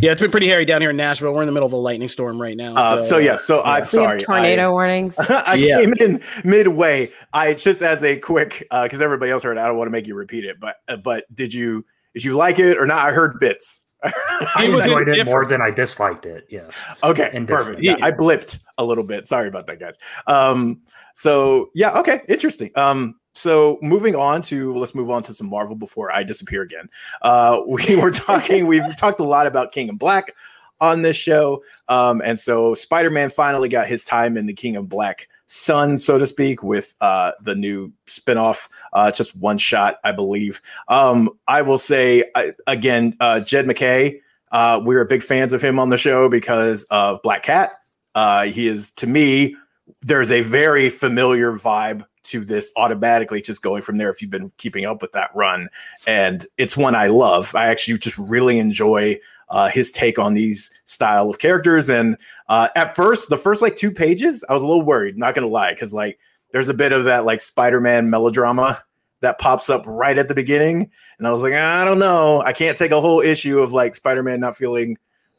Yeah, it's been pretty hairy down here in Nashville. We're in the middle of a lightning storm right now. Uh, so, yeah, so yeah. I'm sorry. tornado I, warnings. I yeah. came in midway. I just as a quick because uh, everybody else heard. I don't want to make you repeat it, but uh, but did you did you like it or not? I heard bits. I enjoyed it more than I disliked it. Yes. Okay. Perfect. Yeah, I blipped a little bit. Sorry about that, guys. Um. So yeah. Okay. Interesting. Um so moving on to let's move on to some Marvel before I disappear again. Uh, we were talking. we've talked a lot about King of Black on this show, um, and so Spider Man finally got his time in the King of Black sun, so to speak, with uh, the new spinoff. Uh, just one shot, I believe. Um, I will say I, again, uh, Jed MacKay. Uh, we are big fans of him on the show because of Black Cat. Uh, he is to me. There's a very familiar vibe to this automatically just going from there if you've been keeping up with that run. And it's one I love. I actually just really enjoy uh, his take on these style of characters. And uh, at first, the first like two pages, I was a little worried, not gonna lie, because like there's a bit of that like Spider-Man melodrama that pops up right at the beginning. And I was like, I don't know. I can't take a whole issue of like Spider-Man not feeling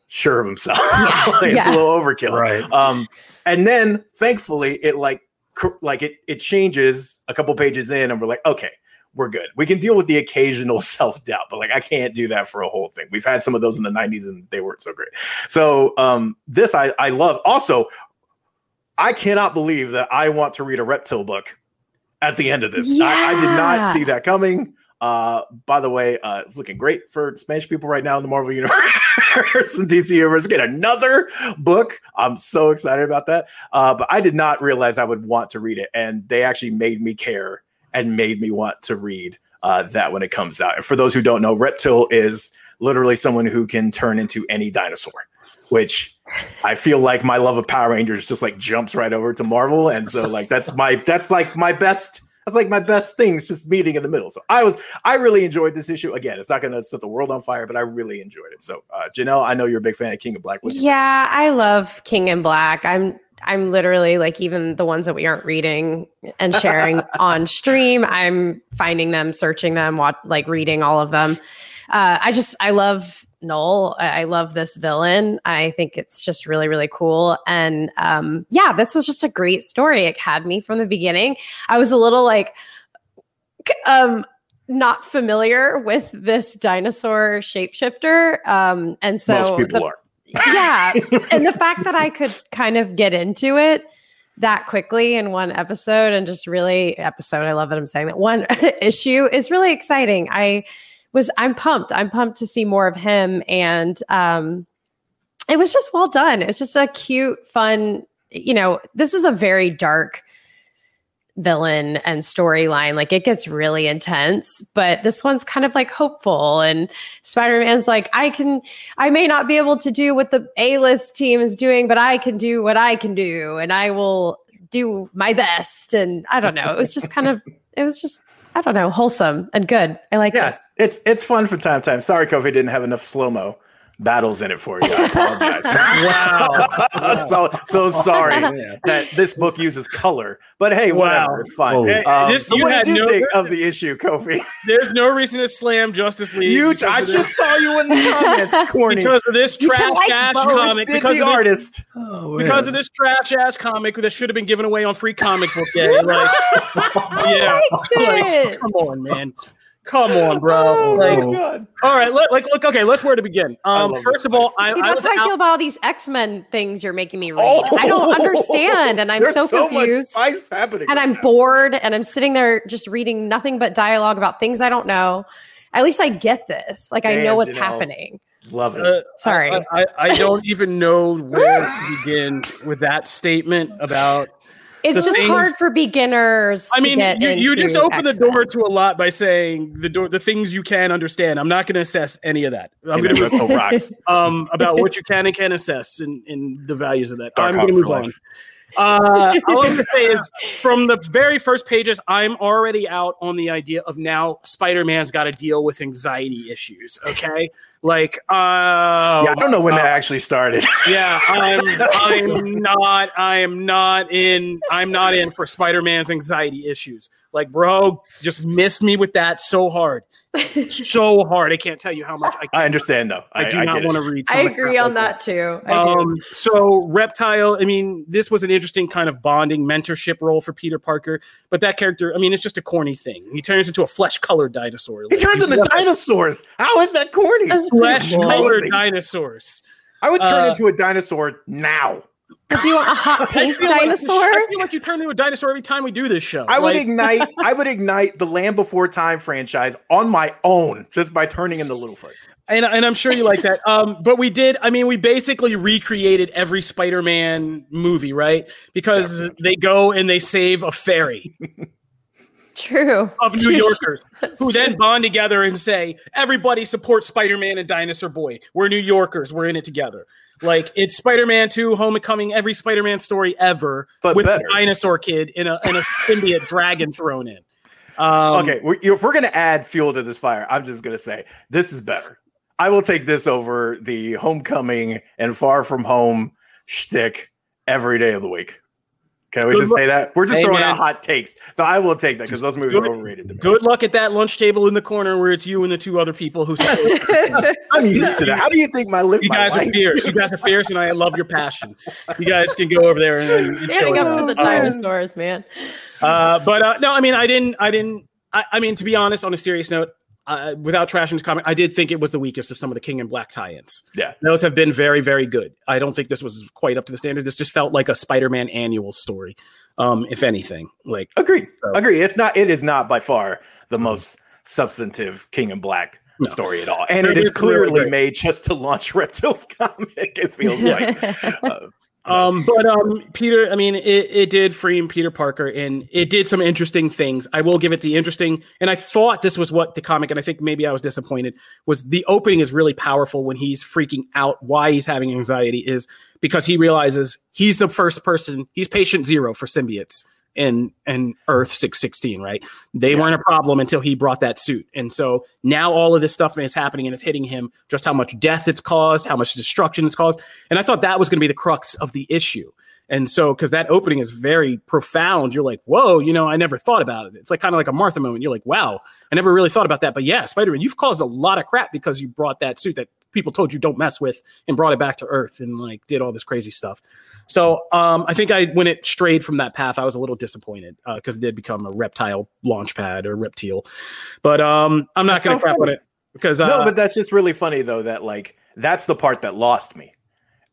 sure of himself. Yeah, like, yeah. It's a little overkill. Right. Um, and then thankfully it like like it it changes a couple pages in and we're like okay we're good. We can deal with the occasional self-doubt but like i can't do that for a whole thing. We've had some of those in the 90s and they weren't so great. So um this i i love. Also I cannot believe that I want to read a reptile book at the end of this. I, I did not see that coming. Uh, by the way, uh, it's looking great for Spanish people right now in the Marvel Universe and DC Universe. Get another book. I'm so excited about that. Uh, but I did not realize I would want to read it, and they actually made me care and made me want to read uh, that when it comes out. And for those who don't know, Reptile is literally someone who can turn into any dinosaur, which I feel like my love of Power Rangers just like jumps right over to Marvel, and so like that's my that's like my best. That's like my best things, just meeting in the middle. So I was, I really enjoyed this issue. Again, it's not going to set the world on fire, but I really enjoyed it. So, uh, Janelle, I know you're a big fan of King of Black. What do you Yeah, I love King in Black. I'm I'm literally like even the ones that we aren't reading and sharing on stream. I'm finding them, searching them, watch, like reading all of them. Uh, I just I love Knull. I I love this villain. I think it's just really really cool. And um, yeah, this was just a great story. It had me from the beginning. I was a little like um not familiar with this dinosaur shapeshifter um and so Most people the- are. yeah and the fact that i could kind of get into it that quickly in one episode and just really episode i love that i'm saying that one issue is really exciting i was i'm pumped i'm pumped to see more of him and um it was just well done it's just a cute fun you know this is a very dark villain and storyline like it gets really intense but this one's kind of like hopeful and spider-man's like i can I may not be able to do what the A list team is doing, but I can do what I can do and I will do my best. And I don't know. It was just kind of, it was just, I don't know, wholesome and good. I like Yeah, it. It's it's fun from time to time. Sorry, Kofi didn't have enough slow mo battles in it for you. I apologize. Wow. so so sorry Yeah. that this book uses color, but hey, whatever, Wow. it's fine. Hey, Um, this- so you what had did you no- think of the issue, Kofi? There's no reason to slam Justice League. You, I of this- just saw you in the comments, corny. because of this trash like ass both. comic. Because the of, this, artist? Oh, because of this trash ass comic that should have been given away on free comic book day. Like, yeah, like, come on, man. Come on, bro. Oh Like, my god! all right, look, like, look, okay, let's where to begin. Um, first of all. I, See, I that's was how I out- feel about all these X Men things you're making me read. Oh, I don't understand, and I'm There's so much confused. spice happening, and right I'm now. bored, and I'm sitting there just reading nothing but dialogue about things I don't know. At least I get this. Like I know what's Janelle. happening. Love it. Uh, Sorry. I, I, I don't even know where to begin with that statement about. It's the just things- hard for beginners. I to mean, get you, you into just open the X-Men. door to a lot by saying the door, the things you can understand. I'm not going to assess any of that. I'm going to Reptile rocks. um about what you can and can assess and, and the values of that. Dark I'm going to move on. life. Uh, all I'm going to say is from the very first pages, I'm already out on the idea of now Spider-Man's got to deal with anxiety issues. Okay, like uh, yeah, I don't know when that actually started. yeah, I'm I'm not I am not in I'm not in for Spider-Man's anxiety issues. Like, bro, just missed me with that so hard. So hard. I can't tell you how much I I understand though. I I, do I not want to read. I some of the agree on like that too. I do. Um, so reptile, I mean, this was an interesting kind of bonding mentorship role for Peter Parker, but that character, I mean, it's just a corny thing. He turns into a flesh-colored dinosaur. He turns into dinosaurs. How is that corny? That's flesh-colored dinosaurs. I would turn Uh, into a dinosaur now. Do you want a hot I pink feel like- dinosaur? I feel like you turn into a dinosaur every time we do this show. I would ignite. I would ignite the Land Before Time franchise on my own just by turning into Littlefoot. and, and I'm sure you like that. Um, but we did. I mean, we basically recreated every Spider-Man movie, right? Because they go and they save a ferry. True. of New True. Yorkers. That's who true. then bond together and say, everybody supports Spider Man and Dinosaur Boy. We're New Yorkers. We're in it together. Like it's Spider Man 2, Homecoming, every Spider Man story ever But with better. a dinosaur kid in a, in a symbiote dragon thrown in. Um, okay, if we're gonna add fuel to this fire, I'm just gonna say this is better. I will take this over the Homecoming and Far From Home shtick every day of the week. Can we Good just lu- say that? We're just Hey, throwing man. out hot takes. So I will take that because those movies Good- are overrated. To me. Good luck at that lunch table in the corner where it's you and the two other people who support I'm used to that. How do you think my live? You my guys are fierce. You guys are fierce, and I love your passion. You guys can go over there and, and chill. Standing up for out. the Um, dinosaurs, man. Uh, but uh, no, I mean, I didn't, I didn't, I, I mean, to be honest, on a serious note, uh, without trashing this comic, I did think it was the weakest of some of the King and Black tie-ins. Yeah. those have been very, very good. I don't think this was quite up to the standard. This just felt like a Spider-Man annual story, um, if anything. Like, Agreed. So- Agreed. It's not. It is not by far the most substantive King and Black No. story at all, and It it is is clearly great. made just to launch Reptile's comic. It feels like. Uh, so- Um, but um, Peter, I mean, it, it did frame Peter Parker, and it did some interesting things. I will give it the interesting, and I thought this was what the comic, and I think maybe I was disappointed. Was the opening is really powerful when he's freaking out why he's having anxiety is because he realizes he's the first person, he's patient zero for symbiotes in and Earth six sixteen, right? They Yeah. weren't a problem until he brought that suit, and so now all of this stuff is happening and it's hitting him. Just how much death it's caused, how much destruction it's caused, and I thought that was going to be the crux of the issue. And so, because that opening is very profound, you're like, whoa, you know, I never thought about it. It's like kind of like a Martha moment. You're like, wow, I never really thought about that. But yeah, Spider Man, you've caused a lot of crap because you brought that suit that people told you don't mess with and brought it back to Earth and like did all this crazy stuff. So um, I think I, when it strayed from that path, I was a little disappointed because it did become a reptile launch pad or reptile. But um, I'm not going to so crap on it because uh, no, but that's just really funny though. That like that's the part that lost me,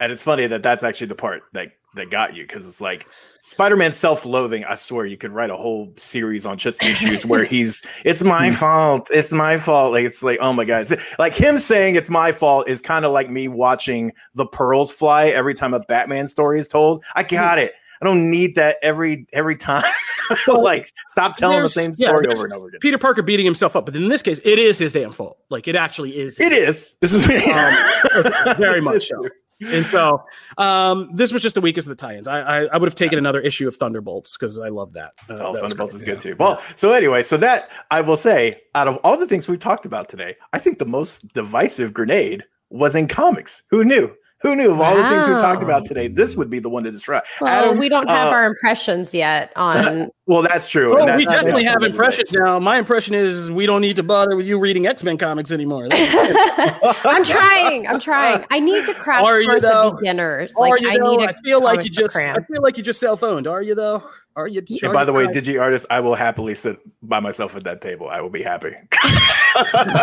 and it's funny that that's actually the part that that got you because it's like Spider-Man self-loathing. I swear you could write a whole series on just issues where he's it's my fault, it's my fault. Like it's like oh my god, It's- like him saying it's my fault is kind of like me watching the pearls fly every time a Batman story is told. I got it. I don't need that every every time. like stop telling the same story there's over and over again. Peter Parker beating himself up, but in this case, it is his damn fault. Like it actually is. It is. This is Um, very much so. And so, um, this was just the weakest of the tie-ins. I I, I would have taken another issue of Thunderbolts because I love that. Uh, Oh, that Thunderbolts is good too. Well, so anyway, so that I will say, out of all the things we've talked about today, I think the most divisive grenade was in comics. Who knew? Who knew of all the things we talked about today? This would be the one to destroy. well, Adam, we don't have uh, our impressions yet on. Well, that's true. So and we definitely that's have something impressions now. My impression is we don't need to bother with you reading X Men comics anymore. I'm trying. I'm trying. I need to crash Are course though? of beginners. Are Like you I though? need a I feel like you book just. I feel like you just self owned. Are you though? Are you? And by the way, trying- Digi artist, I will happily sit by myself at that table. I will be happy.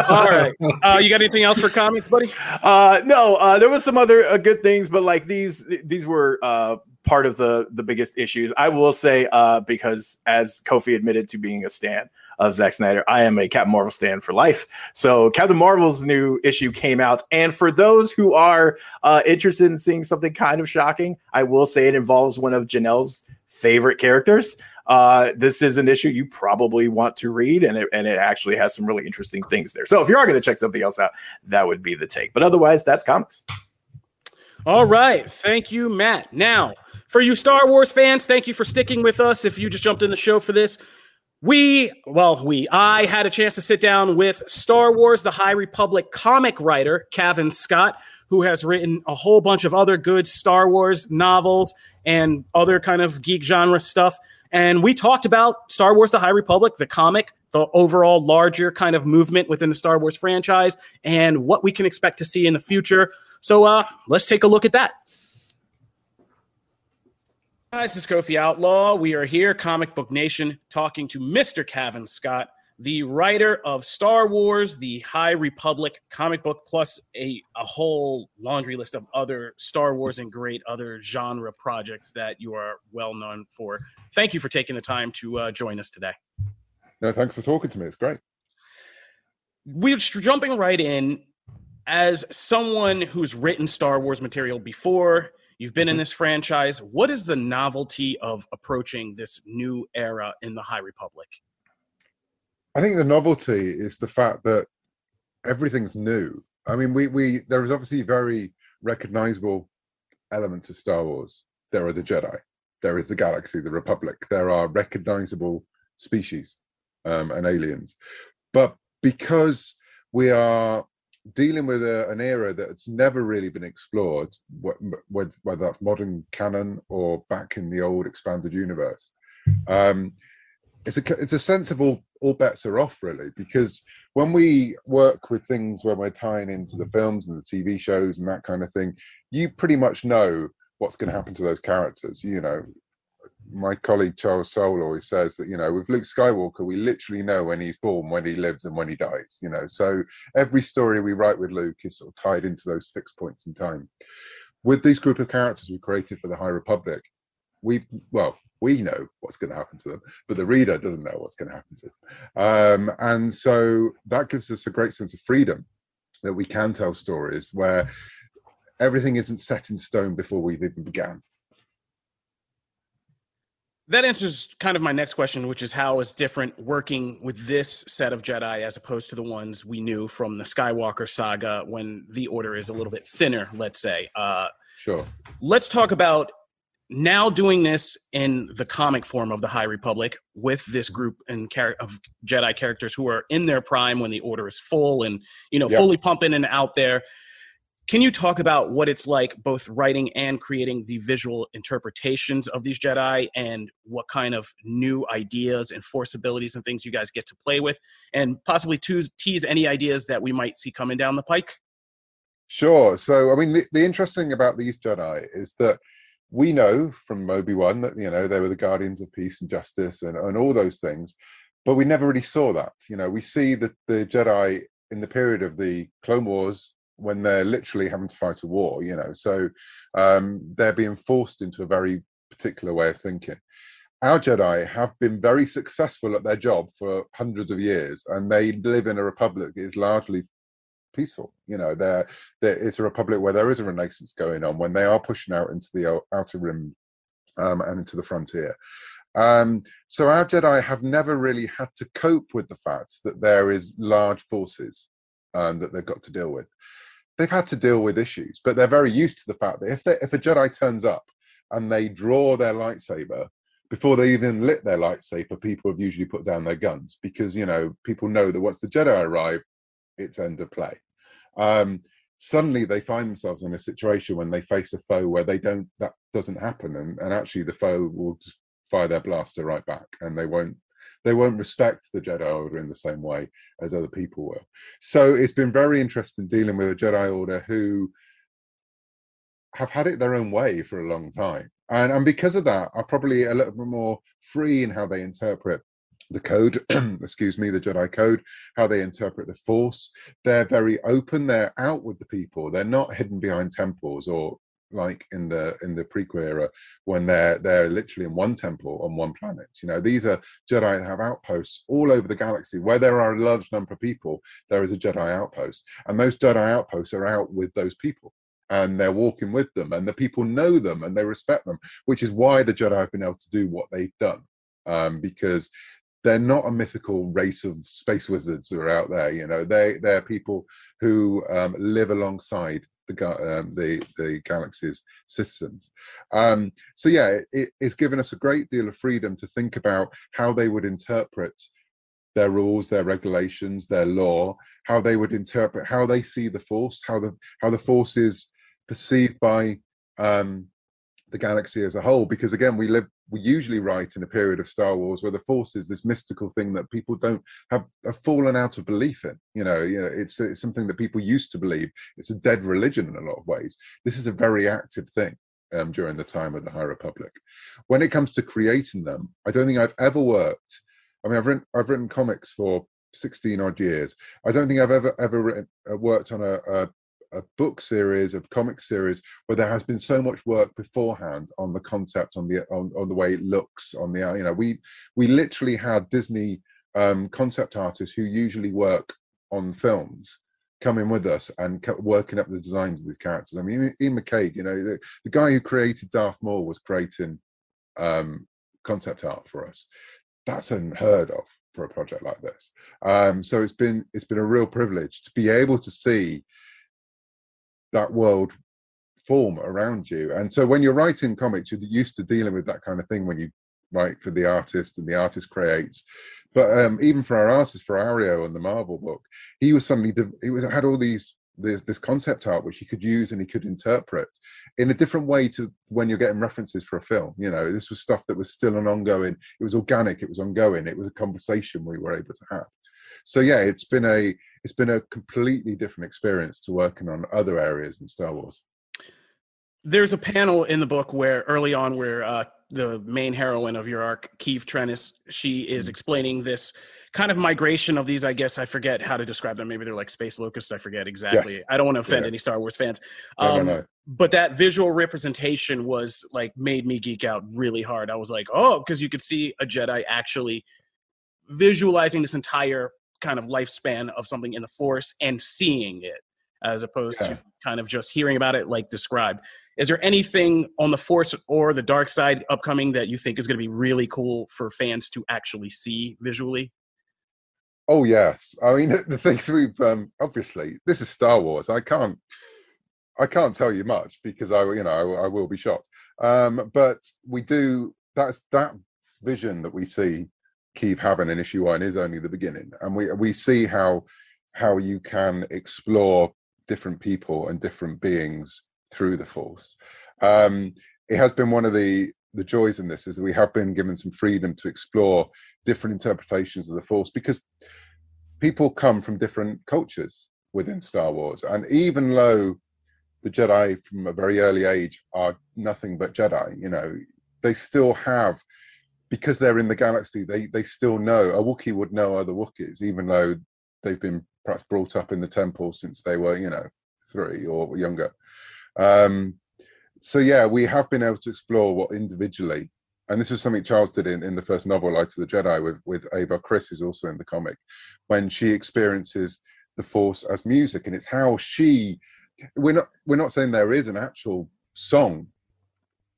all right. Uh, you got anything else for comics, buddy? Uh, no, uh, there was some other uh, good things, but like these, these were uh, part of the the biggest issues. I will say, uh, because as Kofi admitted to being a stan of Zack Snyder, I am a Captain Marvel stan for life. So Captain Marvel's new issue came out, and for those who are uh, interested in seeing something kind of shocking, I will say it involves one of Janelle's favorite characters. Uh, this is an issue you probably want to read, and it, and it actually has some really interesting things there. So if you are going to check something else out, that would be the take. But otherwise, that's comics. All right. Thank you, Matt. Now, for you Star Wars fans, thank you for sticking with us. If you just jumped in the show for this, we, well, we, I had a chance to sit down with Star Wars The High Republic comic writer, Cavan Scott, who has written a whole bunch of other good Star Wars novels and other kind of geek genre stuff. And we talked about Star Wars The High Republic, the comic, the overall larger kind of movement within the Star Wars franchise, and what we can expect to see in the future. So uh, let's take a look at that. Guys, this is Kofi Outlaw. We are here, Comic Book Nation, talking to Mr. Cavan Scott, the writer of Star Wars, the High Republic comic book, plus a, a whole laundry list of other Star Wars and great other genre projects that you are well known for. Thank you for taking the time to uh, join us today. No, thanks for talking to me. It's great. we're jumping right in as someone who's written Star Wars material before. You've been in this franchise. What is the novelty of approaching this new era in the High Republic? I think the novelty is the fact that everything's new. I mean, we we there is obviously very recognizable elements of Star Wars. There are the Jedi, there is the galaxy, the Republic. There are recognizable species um, and aliens, but because we are dealing with a, an era that's never really been explored, wh- wh- whether that's modern canon or back in the old expanded universe. Um, it's a it's a sensible all bets are off really because when we work with things where we're tying into the films and the TV shows and that kind of thing, you pretty much know what's going to happen to those characters. You know, my colleague Charles Soule always says that you know with Luke Skywalker we literally know when he's born, when he lives, and when he dies. You know, so every story we write with Luke is sort of tied into those fixed points in time. With these group of characters we created for the High Republic, we well we know what's going to happen to them, but the reader doesn't know what's going to happen to them, um, and so that gives us a great sense of freedom that we can tell stories where everything isn't set in stone before we've even began that answers kind of my next question, which is how is different working with this set of Jedi as opposed to the ones we knew from the Skywalker saga when the order is a little bit thinner, let's say. Uh, sure. Let's talk about now doing this in the comic form of the High Republic with this mm-hmm. group and char- of Jedi characters who are in their prime when the order is full and you know yep. fully pumping and out there. Can you talk about what it's like both writing and creating the visual interpretations of these Jedi and what kind of new ideas and force abilities and things you guys get to play with and possibly tease, tease any ideas that we might see coming down the pike? Sure. So, I mean, the, the interesting about these Jedi is that we know from Obi-Wan that, you know, they were the guardians of peace and justice and, and all those things, but we never really saw that. You know, we see that the Jedi in the period of the Clone Wars when they're literally having to fight a war you know so um, they're being forced into a very particular way of thinking our jedi have been very successful at their job for hundreds of years and they live in a republic that is largely peaceful you know they're it's a republic where there is a renaissance going on when they are pushing out into the outer rim um, and into the frontier. Um, so our Jedi have never really had to cope with the fact that there is large forces um, that they've got to deal with. They've had to deal with issues, but they're very used to the fact that if they, if a Jedi turns up and they draw their lightsaber before they even lit their lightsaber, people have usually put down their guns because you know people know that once the Jedi arrive, it's end of play. Um, suddenly they find themselves in a situation when they face a foe where they don't that doesn't happen, and, and actually the foe will just fire their blaster right back, and they won't they won't respect the Jedi Order in the same way as other people will. So it's been very interesting dealing with a Jedi Order who have had it their own way for a long time. And, and because of that, are probably a little bit more free in how they interpret the code, excuse me, the Jedi code, how they interpret the Force. They're very open. They're out with the people. They're not hidden behind temples or like in the in the prequel era when they're they're literally in one temple on one planet you know these are jedi that have outposts all over the galaxy where there are a large number of people there is a jedi outpost and those jedi outposts are out with those people and they're walking with them and the people know them and they respect them which is why the jedi have been able to do what they've done um, because they're not a mythical race of space wizards who are out there you know they they're people who um, live alongside the um, the the galaxy's citizens. Um, so yeah, it, it's given us a great deal of freedom to think about how they would interpret their rules, their regulations, their law, how they would interpret, how they see the force, how the how the force is perceived by um, the galaxy as a whole. Because again, we live we usually write in a period of Star Wars where the Force is this mystical thing that people don't have, have fallen out of belief in. You know, you know, it's, it's something that people used to believe. It's a dead religion in a lot of ways. This is a very active thing. Um, during the time of the High Republic, when it comes to creating them, I don't think I've ever worked. I mean, I've written I've written comics for 16 odd years. I don't think I've ever ever written, uh, worked on a, a, a book series, a comic series, where there has been so much work beforehand on the concept, on the on, on the way it looks, on the you know we we literally had Disney um, concept artists who usually work on films coming with us and working up the designs of these characters. I mean, Iain McCaig, you know, the, the guy who created Darth Maul was creating um, concept art for us. That's unheard of for a project like this. Um, so it's been it's been a real privilege to be able to see that world form around you. And so when you're writing comics, you're used to dealing with that kind of thing when you write for the artist and the artist creates. But um, even for our artist, for Ario and the Marvel book, he was suddenly he was had all these this, this concept art which he could use and he could interpret in a different way to when you're getting references for a film. You know, this was stuff that was still an ongoing. It was organic. It was ongoing. It was a conversation we were able to have. So yeah, it's been a it's been a completely different experience to working on other areas in Star Wars. there's a panel in the book where early on where uh, the main heroine of your arc, Keeve Trennis, she is explaining this kind of migration of these. I guess I forget how to describe them. Maybe they're like space locusts. I forget exactly. Yes. I don't want to offend Yeah. any Star Wars fans. No, no, Um, no. But that visual representation was like made me geek out really hard. I was like, oh, because you could see a Jedi actually visualizing this entire kind of lifespan of something in the Force and seeing it, as opposed Yeah. to kind of just hearing about it like described. Is there anything on the Force or the dark side upcoming that you think is going to be really cool for fans to actually see visually? Oh yes, I mean the things we've um, obviously this is Star Wars. I can't, I can't tell you much because I, you know, I, I will be shocked. Um, but we do that's that vision that we see Keeve having an issue one is only the beginning, and we we see how how you can explore different people and different beings through the Force. Um, it has been one of the the joys in this is that we have been given some freedom to explore different interpretations of the Force because people come from different cultures within Star Wars, and even though the Jedi from a very early age are nothing but Jedi, you know, they still have because they're in the galaxy. They they still know a Wookiee would know other Wookiees, even though they've been perhaps brought up in the temple since they were, you know, three or younger. Um, so yeah, we have been able to explore what individually, and this was something Charles did in, in the first novel, Light of the Jedi, with with Avar Kriss, who's also in the comic, when she experiences the Force as music, and it's how she. We're not we're not saying there is an actual song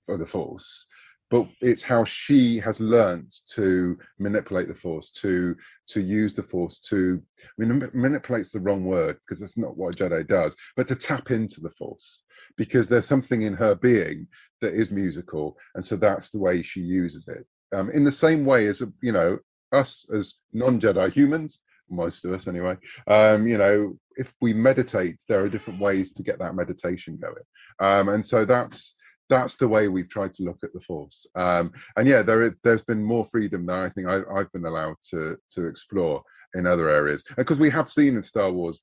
for the Force, but it's how she has learnt to manipulate the Force, to to use the Force, to I mean, manipulate's the wrong word because that's not what a Jedi does, but to tap into the Force because there's something in her being that is musical, and so that's the way she uses it. Um, in the same way as you know us as non-Jedi humans, most of us anyway. Um, you know, if we meditate, there are different ways to get that meditation going, um, and so that's that's the way we've tried to look at the force. Um, and yeah, there is, there's been more freedom than I think I, I've been allowed to to explore in other areas because we have seen in Star Wars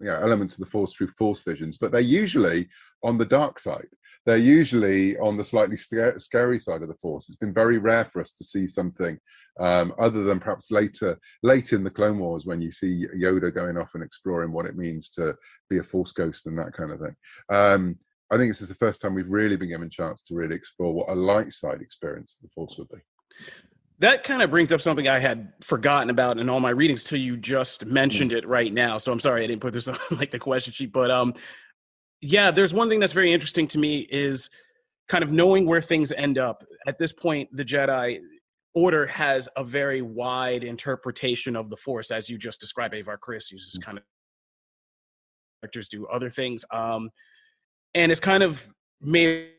you know, elements of the force through force visions, but they're usually on the dark side. They're usually on the slightly sca- scary side of the force. It's been very rare for us to see something um, other than perhaps later, late in the Clone Wars, when you see Yoda going off and exploring what it means to be a force ghost and that kind of thing. Um, I think this is the first time we've really been given a chance to really explore what a light side experience of the force would be. That kind of brings up something I had forgotten about in all my readings till you just mentioned it right now. So I'm sorry I didn't put this on like the question sheet, but um, yeah, there's one thing that's very interesting to me is kind of knowing where things end up. At this point, the Jedi Order has a very wide interpretation of the Force, as you just described. Avar Kriss uses kind of characters do other things, um, and it's kind of made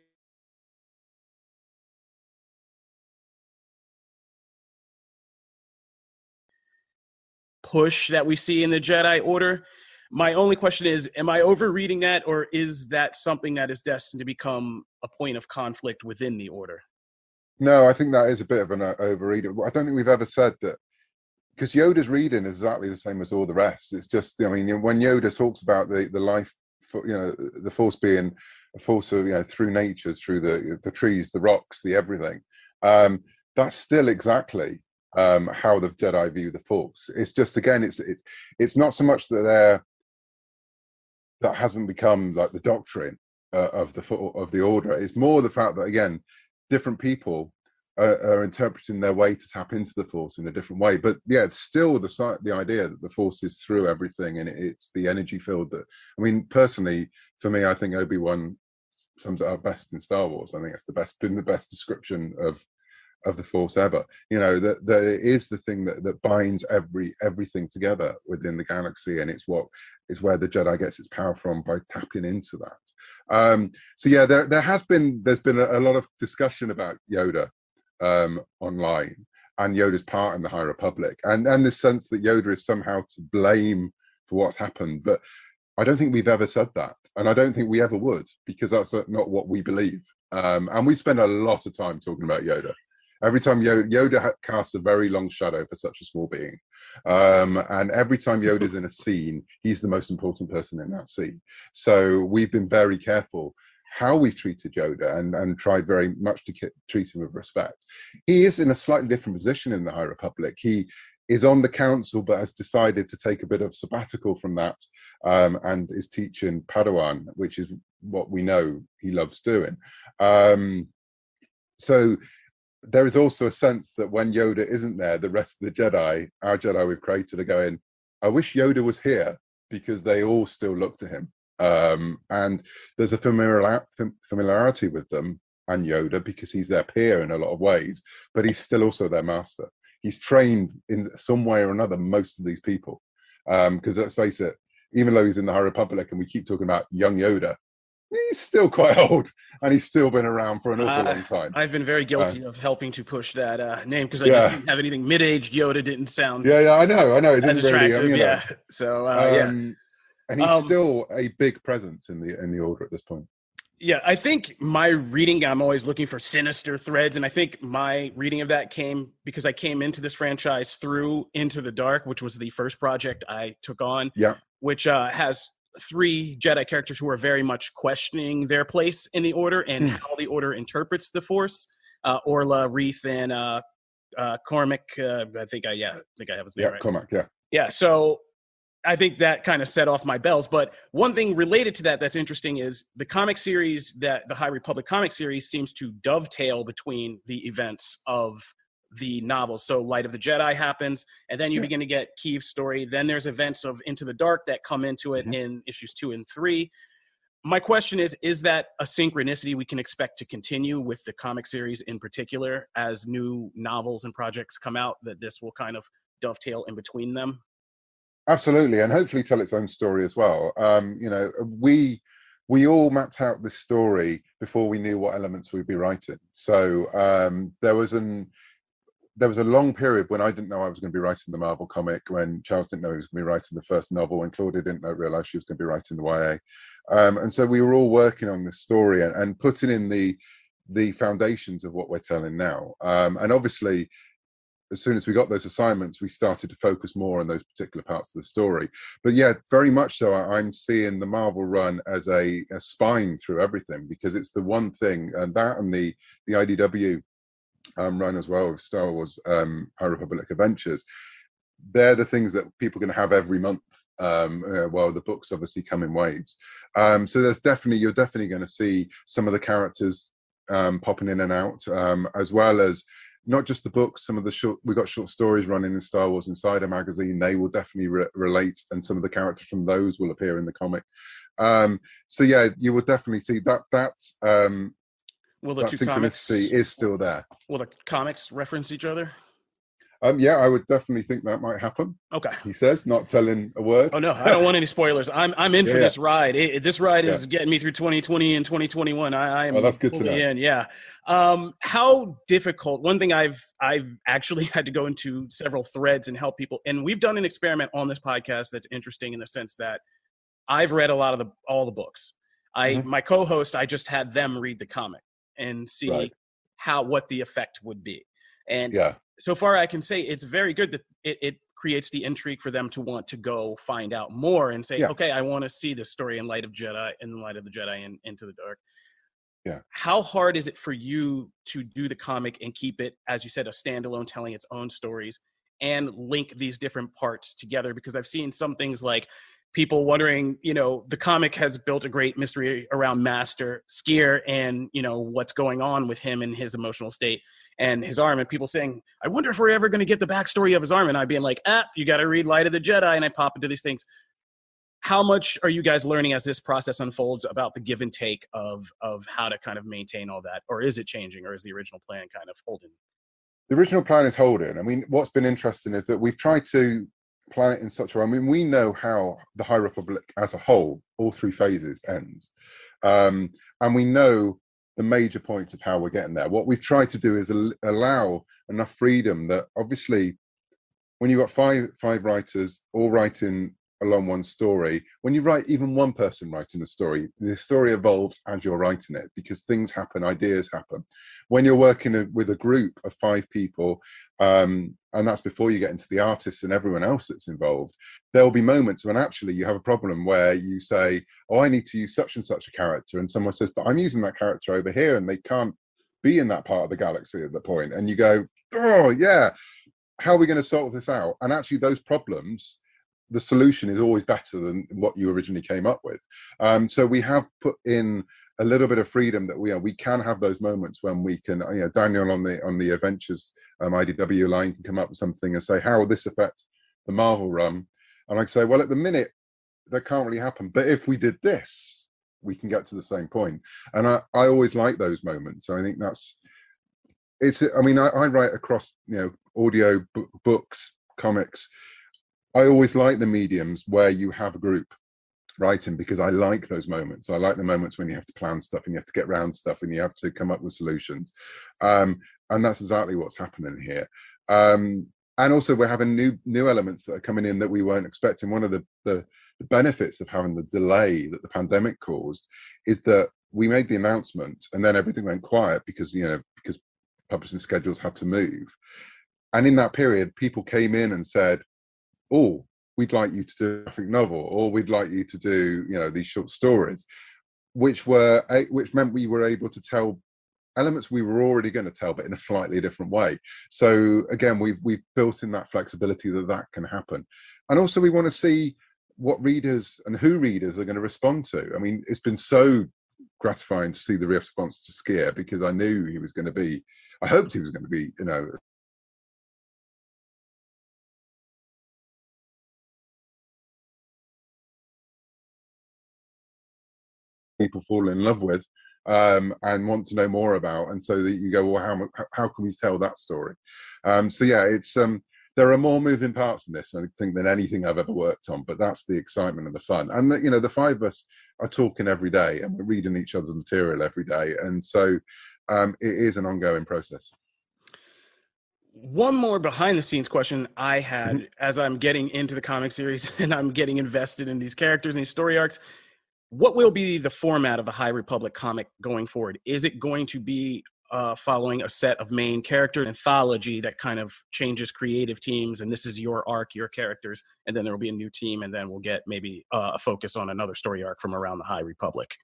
push that we see in the Jedi Order. My only question is Am I overreading that, or is that something that is destined to become a point of conflict within the Order? No, I think that is a bit of an uh, overread. I don't think we've ever said that because Yoda's reading is exactly the same as all the rest. It's just, I mean, when Yoda talks about the the life, you know, the force being a force of, you know, through nature, through the the trees, the rocks, the everything. Um, that's still exactly um, how the Jedi view the Force. It's just again, it's it's it's not so much that they're that hasn't become like the doctrine uh, of the of the Order. It's more the fact that again, different people are, are interpreting their way to tap into the Force in a different way. But yeah, it's still the the idea that the Force is through everything, and it's the energy field that. I mean, personally, for me, I think Obi Wan sums it up best in Star Wars. I think it's the best been the best description of of the force ever you know that that is the thing that that binds every everything together within the galaxy and it's what is where the jedi gets its power from by tapping into that um so yeah there there has been there's been a, a lot of discussion about yoda um online and yoda's part in the high republic and and this sense that yoda is somehow to blame for what's happened but i don't think we've ever said that and i don't think we ever would because that's not what we believe um and we spend a lot of time talking about yoda Every time Yoda, Yoda casts a very long shadow for such a small being, um, and every time Yoda's in a scene, he's the most important person in that scene. So we've been very careful how we've treated Yoda and, and tried very much to treat him with respect. He is in a slightly different position in the High Republic. He is on the council but has decided to take a bit of sabbatical from that um, and is teaching Padawan, which is what we know he loves doing. Um, so there is also a sense that when Yoda isn't there, the rest of the Jedi, our Jedi we've created, are going, I wish Yoda was here because they all still look to him. Um, and there's a familiar, familiarity with them and Yoda because he's their peer in a lot of ways, but he's still also their master. He's trained in some way or another most of these people. Um because um, let's face it, even though he's in the High Republic and we keep talking about young Yoda, he's still quite old and he's still been around for an awful uh, long time. I've been very guilty uh, of helping to push that uh, name because I yeah. just didn't have anything mid-aged Yoda didn't sound. Yeah, yeah, I know, I know. It didn't really, I mean, yeah. Know. So uh, um, yeah, and he's um, still a big presence in the in the order at this point. Yeah, I think my reading, I'm always looking for sinister threads. And I think my reading of that came because I came into this franchise through Into the Dark, which was the first project I took on. Yeah. Which uh, has three Jedi characters who are very much questioning their place in the Order and mm. how the Order interprets the Force. Uh, Orla, Reath, and uh, uh, Cohmac. Uh, I think I yeah, I think I have his name yeah, right. Cohmac. Yeah. Yeah. So I think that kind of set off my bells. But one thing related to that that's interesting is the comic series that the High Republic comic series seems to dovetail between the events of the novels. So Light of the Jedi happens, and then you yeah. begin to get Keeve's story. Then there's events of Into the Dark that come into it mm-hmm. in issues two and three. My question is Is that a synchronicity we can expect to continue with the comic series in particular as new novels and projects come out, that this will kind of dovetail in between them? Absolutely, and hopefully tell its own story as well. Um, you know, we we all mapped out this story before we knew what elements we'd be writing. So um, there was an there was a long period when I didn't know I was going to be writing the Marvel comic, when Charles didn't know he was going to be writing the first novel, and Claudia didn't know, realize she was going to be writing the YA. Um, and so we were all working on this story and, and, putting in the the foundations of what we're telling now. Um, and obviously, as soon as we got those assignments, we started to focus more on those particular parts of the story. But yeah, very much so. I'm seeing the Marvel run as a, a spine through everything because it's the one thing, and that and the the IDW um, run as well of Star Wars um, High Republic Adventures. They're the things that people can have every month. Um, uh, while the books obviously come in waves. Um, so there's definitely you're definitely going to see some of the characters um, popping in and out, um, as well as not just the books some of the short we got short stories running in star wars insider magazine. They will definitely re- relate and some of the characters from those will appear in the comic. Um so yeah you will definitely see that that's um will the that two comics is still there. Will the comics reference each other um, yeah, I would definitely think that might happen. Okay. He says, not telling a word. Oh no, I don't want any spoilers. I'm I'm in yeah, for this ride. It, this ride is getting me through 2020 and 2021. I, I am. Oh, that's good to know. In. Yeah. Um, how difficult? One thing I've I've actually had to go into several threads and help people, and we've done an experiment on this podcast that's interesting in the sense that I've read a lot of the all the books. I mm-hmm. my co-host, I just had them read the comic and see right. how what the effect would be. And yeah so far I can say it's very good that it, it creates the intrigue for them to want to go find out more and say, yeah. okay, I want to see this story in light of Jedi, in light of the Jedi and Into the Dark. Yeah. How hard is it for you to do the comic and keep it, as you said, a standalone telling its own stories and link these different parts together? Because I've seen some things like people wondering, you know, the comic has built a great mystery around Master Sskeer and, you know, what's going on with him and his emotional state and his arm and people saying, I wonder if we're ever going to get the backstory of his arm. And I being like, ah, you got to read Light of the Jedi. And I pop into these things. How much are you guys learning as this process unfolds about the give and take of of how to kind of maintain all that, or is it changing, or is the original plan kind of holding? The original plan is holding. I mean, what's been interesting is that we've tried to plan it in such a way. I mean, we know how the High Republic as a whole, all three phases, ends, um, and we know the major points of how we're getting there. What we've tried to do is al- allow enough freedom that obviously when you've got five five writers all writing along one story. When you write even one person writing a story the story evolves as you're writing it because things happen ideas happen. When you're working with a group of five people um, and that's before you get into the artists and everyone else that's involved there will be moments when actually you have a problem where you say oh i need to use such and such a character and someone says but i'm using that character over here and they can't be in that part of the galaxy at the point and you go oh yeah how are we going to sort this out? And actually those problems the solution is always better than what you originally came up with. Um, so we have put in a little bit of freedom that we are. We can have those moments when we can, you know, Daniel on the on the adventures um, IDW line can come up with something and say, how will this affect the Marvel run? And I say, well, at the minute that can't really happen, but if we did this, we can get to the same point. And I, I always like those moments. So I think that's it's. I mean, I, I write across you know audio, b- books, comics I always like the mediums where you have a group writing because I like those moments. I like the moments when you have to plan stuff and you have to get around stuff and you have to come up with solutions. Um, and that's exactly what's happening here. Um, and also we're having new new elements that are coming in that we weren't expecting. One of the, the, the benefits of having the delay that the pandemic caused is that we made the announcement and then everything went quiet because you know because publishing schedules had to move. And in that period, people came in and said, oh, we'd like you to do a graphic novel, or we'd like you to do, you know, these short stories, which were which meant we were able to tell elements we were already going to tell, but in a slightly different way. So again, we've we've built in that flexibility that that can happen, and also we want to see what readers and who readers are going to respond to. I mean, it's been so gratifying to see the response to Sskeer because I knew he was going to be. I hoped he was going to be, you know, people fall in love with um, and want to know more about, and so that you go, well, how how can we tell that story? Um, so yeah, it's um, there are more moving parts in this, I think, than anything I've ever worked on. But that's the excitement and the fun, and the, you know, the five of us are talking every day, and we're reading each other's material every day, and so um, it is an ongoing process. One more behind the scenes question I had mm-hmm. as I'm getting into the comic series and I'm getting invested in these characters and these story arcs what will be the format of the High Republic comic going forward? Is it going to be uh, following a set of main character anthology that kind of changes creative teams, and this is your arc, your characters, and then there will be a new team, and then we'll get maybe uh, a focus on another story arc from around the High Republic.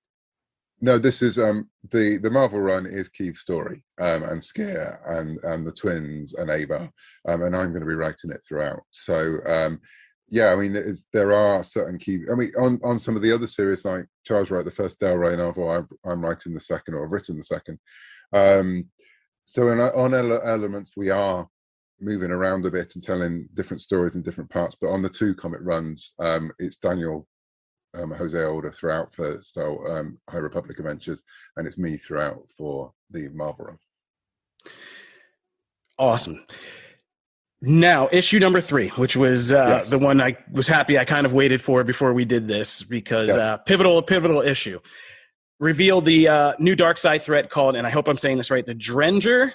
No, this is um the the Marvel run is Keeve's story um and Sskeer and and the twins and Avar um and I'm going to be writing it throughout. So um yeah, I mean, there are certain key. I mean, on, on some of the other series, like Charles wrote the first Del Rey novel, i am writing the second, or I've written the second. Um, so in, on elements, we are moving around a bit and telling different stories in different parts. But on the two comic runs, um, it's Daniel um, Jose Older throughout for Star um, High Republic Adventures, and it's me throughout for the Marvel run. Awesome. Now, issue number three, which was uh, yes. the one I was happy I kind of waited for before we did this because yes. uh, pivotal, pivotal issue revealed the uh, new dark side threat called, and I hope I'm saying this right, the Drenger.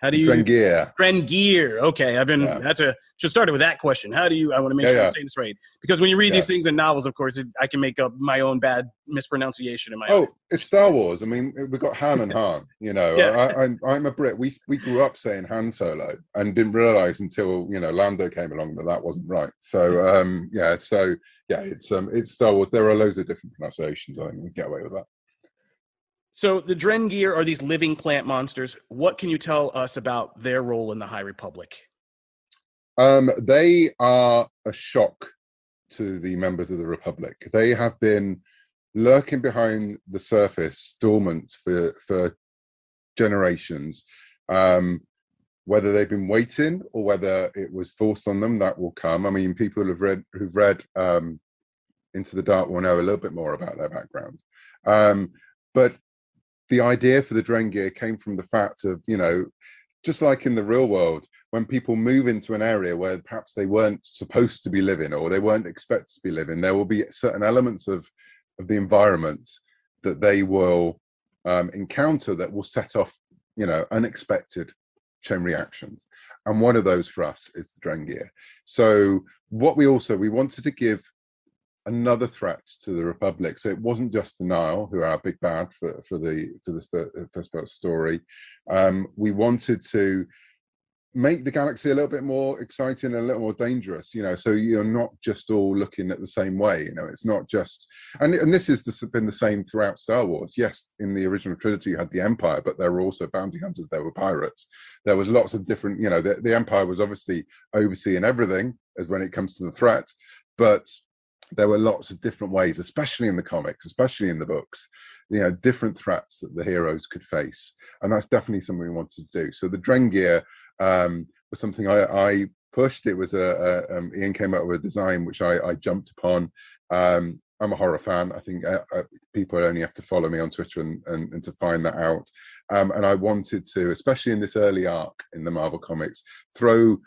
How do you Drengir? Drengir. Okay, I've been. Yeah. That's a should start with that question. How do you? I want to make yeah, sure yeah. I'm saying this right because when you read these things in novels, of course, it, I can make up my own bad mispronunciation in my. Oh, own. it's Star Wars. I mean, we've got Han and Han. You know, I, am a Brit. We we grew up saying Han Solo and didn't realize until you know Lando came along that that wasn't right. So um, yeah, so yeah, it's um, it's Star Wars. There are loads of different pronunciations. I think we get away with that. So the Drengir are these living plant monsters. What can you tell us about their role in the High Republic? Um, they are a shock to the members of the Republic. They have been lurking behind the surface, dormant for for generations. Um, whether they've been waiting or whether it was forced on them, that will come. I mean, people who've read who've read um, Into the Dark will know a little bit more about their background. Um, but the idea for the Drengir came from the fact of, you know, just like in the real world, when people move into an area where perhaps they weren't supposed to be living or they weren't expected to be living, there will be certain elements of, of the environment that they will um, encounter that will set off, you know, unexpected chain reactions. And one of those for us is the Drengir. So what we also, we wanted to give another threat to the Republic. So it wasn't just the Nihil, who are our big bad for, for the for this first part story. Um, we wanted to make the galaxy a little bit more exciting and a little more dangerous you know so you're not just all looking at the same way you know it's not just and, and this has been the same throughout star wars yes in the original trilogy you had the empire but there were also bounty hunters there were pirates there was lots of different you know the, the empire was obviously overseeing everything as when it comes to the threat but there were lots of different ways especially in the comics especially in the books you know different threats that the heroes could face and that's definitely something we wanted to do so the drengir um, was something I, I, pushed. It was a, a um, Iain came up with a design which I, I jumped upon. Um, I'm a horror fan. I think uh, uh, people only have to follow me on Twitter and, and, and to find that out. Um, and I wanted to, especially in this early arc in the Marvel comics, throw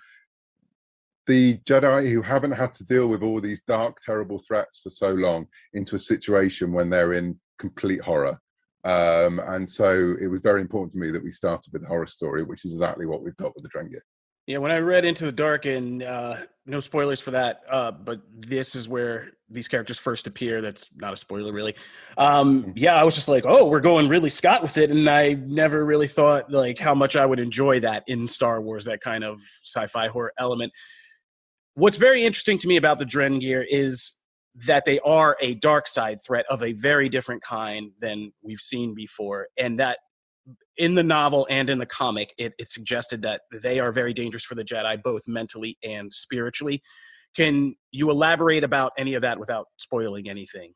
the Jedi who haven't had to deal with all these dark, terrible threats for so long into a situation when they're in complete horror. Um, and so it was very important to me that we started with a horror story, which is exactly what we've got with the Drengir. Yeah, when I read Into the Dark, and uh, no spoilers for that, uh, but this is where these characters first appear. That's not a spoiler, really. Um, mm-hmm. yeah, I was just like, oh, we're going really Scott with it, and I never really thought like how much I would enjoy that in Star Wars, that kind of sci-fi horror element. What's very interesting to me about the Drengir is that they are a dark side threat of a very different kind than we've seen before and that in the novel and in the comic it, it, suggested that they are very dangerous for the jedi both mentally and spiritually. Can you elaborate about any of that without spoiling anything?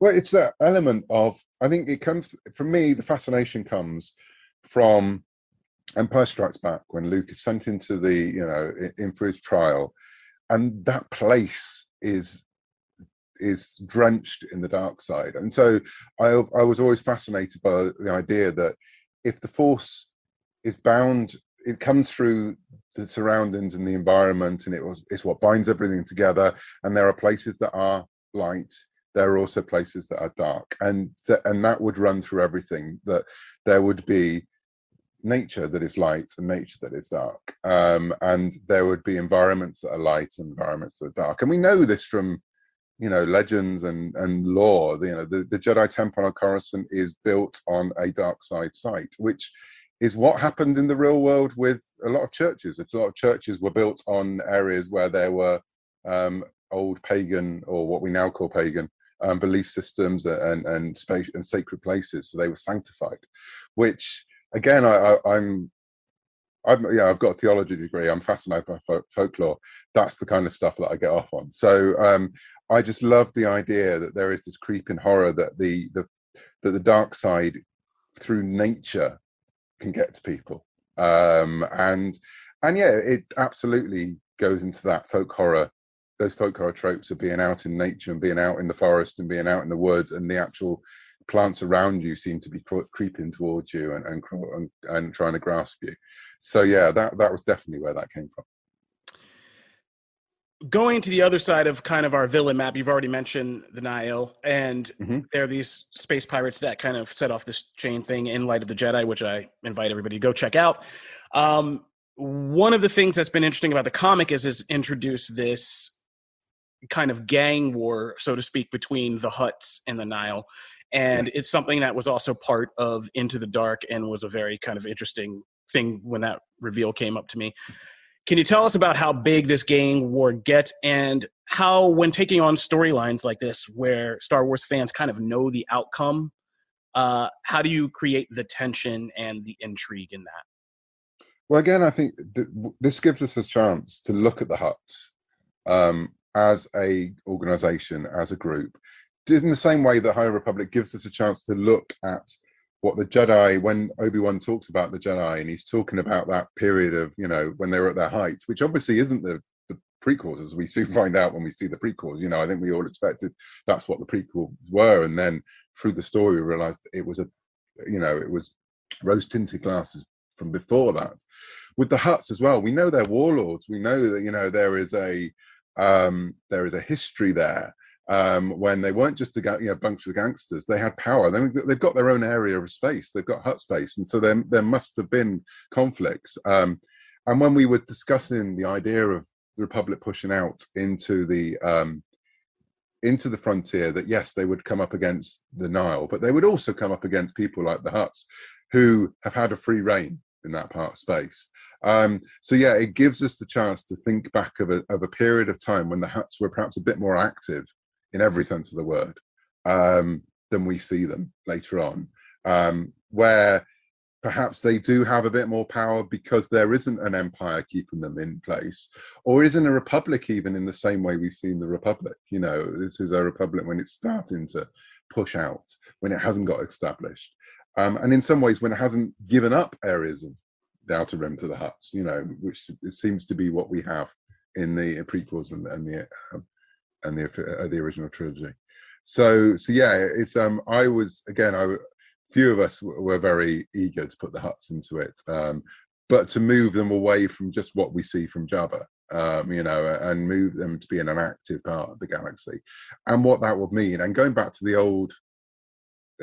Well it's that element of i think it comes for me the fascination comes from empire strikes back when luke is sent into the you know in for his trial and that place is is drenched in the dark side. And so I, I was always fascinated by the idea that if the force is bound, it comes through the surroundings and the environment, and it was it's what binds everything together. And there are places that are light. There are also places that are dark, and th- and that would run through everything. That there would be nature that is light and nature that is dark, um, and there would be environments that are light and environments that are dark. And we know this from you know legends and and lore. You know the, the jedi temple on coruscant is built on a dark side site which is what happened in the real world with a lot of churches. A lot of churches were built on areas where there were um, old pagan or what we now call pagan um, belief systems and and space and sacred places. So they were sanctified which again I, I, i'm I'm, yeah, I've got a theology degree. I'm fascinated by folk- folklore. That's the kind of stuff that I get off on. So um, I just love the idea that there is this creeping horror that the the that the dark side through nature can get to people. Um, and and yeah, it absolutely goes into that folk horror. Those folk horror tropes of being out in nature and being out in the forest and being out in the woods and the actual plants around you seem to be creeping towards you and, and and, and trying to grasp you. So yeah, that that was definitely where that came from. Going to the other side of kind of our villain map, you've already mentioned the Nihil, and mm-hmm. there are these space pirates that kind of set off this chain thing in Light of the Jedi, which I invite everybody to go check out. Um, one of the things that's been interesting about the comic is is introduce this kind of gang war, so to speak, between the Hutts and the Nihil and it's something that was also part of into the dark and was a very kind of interesting thing when that reveal came up to me. Can you tell us about how big this gang war gets and how when taking on storylines like this where star wars fans kind of know the outcome uh, how do you create the tension and the intrigue in that? Well again i think th- this gives us a chance to look at the Hutts um, as a organization as a group in the same way that High Republic gives us a chance to look at what the Jedi, when Obi Wan talks about the Jedi, and he's talking about that period of, you know, when they were at their height, which obviously isn't the, the prequels, as we soon find out when we see the prequels. You know, I think we all expected that's what the prequels were, and then through the story, we realized it was a, you know, it was rose tinted glasses from before that. With the Hutts as well, we know they're warlords. We know that you know there is a um, there is a history there um, when they weren't just a you know, bunch of gangsters. They had power. They, they've got their own area of space. They've got Hutt space, and so there there must have been conflicts. Um, and when we were discussing the idea of the Republic pushing out into the um, into the frontier that yes, they would come up against the Nihil, but they would also come up against people like the Hutts, who have had a free reign in that part of space. Um, so yeah, it gives us the chance to think back of a, of a period of time when the Hutts were perhaps a bit more active in every sense of the word um, than we see them later on, um, where perhaps they do have a bit more power because there isn't an empire keeping them in place or isn't a republic even in the same way we've seen the republic you know this is a republic when it's starting to push out when it hasn't got established um, and in some ways when it hasn't given up areas of the outer rim to the Hutts you know which seems to be what we have in the prequels and, and the um, and the uh, the original trilogy so so yeah it's um i was again i few of us were very eager to put the Hutts into it, um, but to move them away from just what we see from Jabba, um, you know, and move them to be in an active part of the galaxy, and what that would mean. And going back to the old,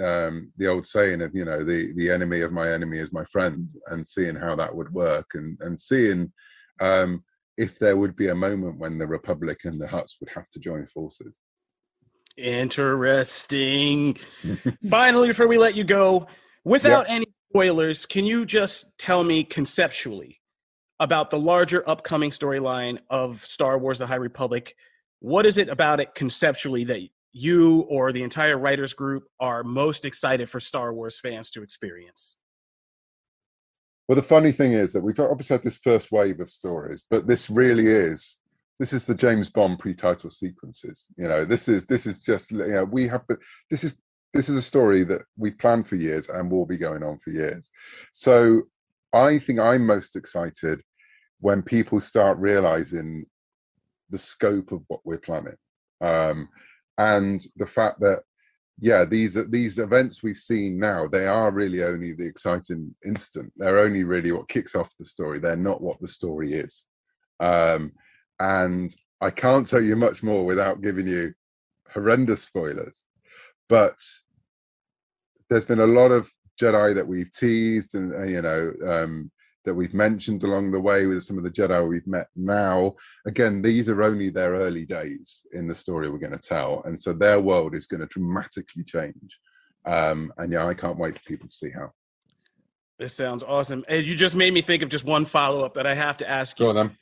um, the old saying of you know the the enemy of my enemy is my friend, and seeing how that would work, and and seeing um, if there would be a moment when the Republic and the Hutts would have to join forces. Interesting. Finally, before we let you go, without yep. any spoilers, can you just tell me conceptually about the larger upcoming storyline of Star Wars The High Republic? What is it about it conceptually that you or the entire writers group are most excited for Star Wars fans to experience? Well, the funny thing is that we've obviously had this first wave of stories, but this really is this is the James Bond pre-title sequences. You know, this is this is just you know we have but this is this is a story that we've planned for years and will be going on for years. So I think I'm most excited when people start realizing the scope of what we're planning um, and the fact that yeah these these events we've seen now they are really only the exciting instant they're only really what kicks off the story they're not what the story is um, and I can't tell you much more without giving you horrendous spoilers. But there's been a lot of Jedi that we've teased and, uh, you know um, that we've mentioned along the way with some of the Jedi we've met now. Again, these are only their early days in the story we're going to tell, and so their world is going to dramatically change. Um, and yeah, I can't wait for people to see how. This sounds awesome. And you just made me think of just one follow up that I have to ask you. Go on, then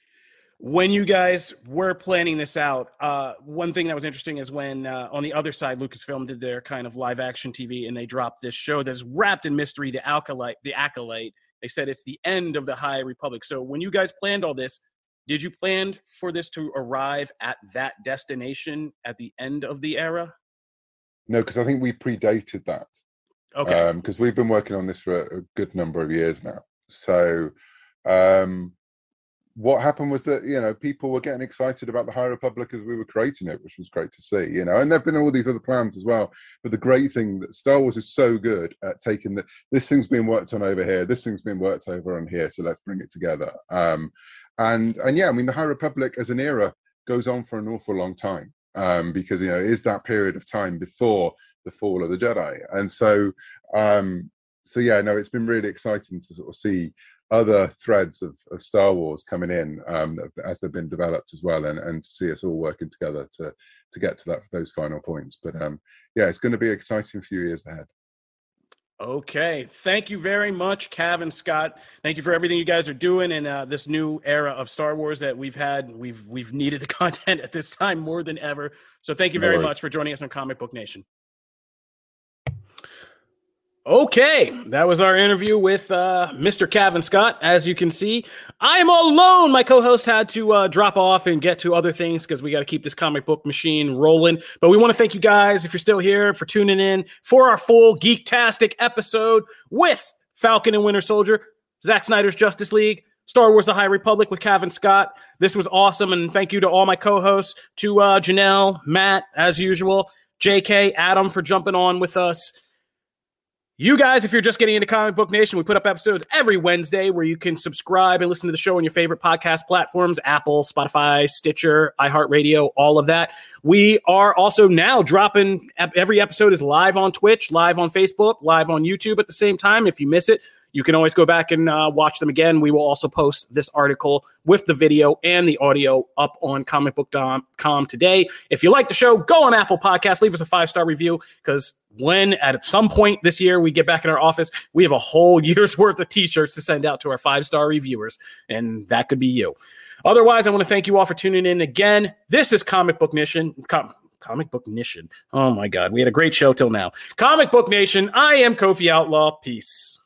when you guys were planning this out, uh, one thing that was interesting is when uh, on the other side, Lucasfilm did their kind of live action TV and they dropped this show that's wrapped in mystery, the Acolyte. The Acolyte. They said it's the end of the High Republic. So when you guys planned all this, did you plan for this to arrive at that destination at the end of the era? No, because I think we predated that. Okay. Because um, we've been working on this for a good number of years now. So um, what happened was that you know people were getting excited about the High Republic as we were creating it, which was great to see. You know, and there've been all these other plans as well. But the great thing that Star Wars is so good at taking that this thing's being worked on over here, this thing's been worked over on here, so let's bring it together. Um, and and yeah, I mean the High Republic as an era goes on for an awful long time um, because you know is that period of time before the fall of the Jedi, and so um, so yeah, no, it's been really exciting to sort of see other threads of, of Star Wars coming in um, as they've been developed as well, and, and to see us all working together to to get to that those final points. But um, yeah, it's going to be exciting few years ahead. Okay, thank you very much, Cavan Scott. Thank you for everything you guys are doing in uh, this new era of Star Wars that we've had. We've we've needed the content at this time more than ever. So thank you very no much for joining us on Comic Book Nation. Okay, that was our interview with uh, Mr. Cavan Scott. As you can see, I'm all alone. My co-host had to uh, drop off and get to other things because we got to keep this comic book machine rolling. But we want to thank you guys, if you're still here, for tuning in for our full Geektastic episode with Falcon and Winter Soldier, Zack Snyder's Justice League, Star Wars: The High Republic with Cavan Scott. This was awesome, and thank you to all my co-hosts, to uh, Janelle, Matt, as usual, J.K., Adam for jumping on with us. You guys, if you're just getting into Comic Book Nation, we put up episodes every Wednesday where you can subscribe and listen to the show on your favorite podcast platforms Apple, Spotify, Stitcher, iHeartRadio, all of that. We are also now dropping every episode is live on Twitch, live on Facebook, live on YouTube at the same time. If you miss it, You can always go back and uh, watch them again. We will also post this article with the video and the audio up on comicbook.com today. If you like the show, go on Apple Podcasts, leave us a five star review because when at some point this year we get back in our office, we have a whole year's worth of t shirts to send out to our five star reviewers, and that could be you. Otherwise, I want to thank you all for tuning in again. This is Comic Book Nation. Com- Comic Book Nation. Oh my God, we had a great show till now. Comic Book Nation. I am Kofi Outlaw. Peace.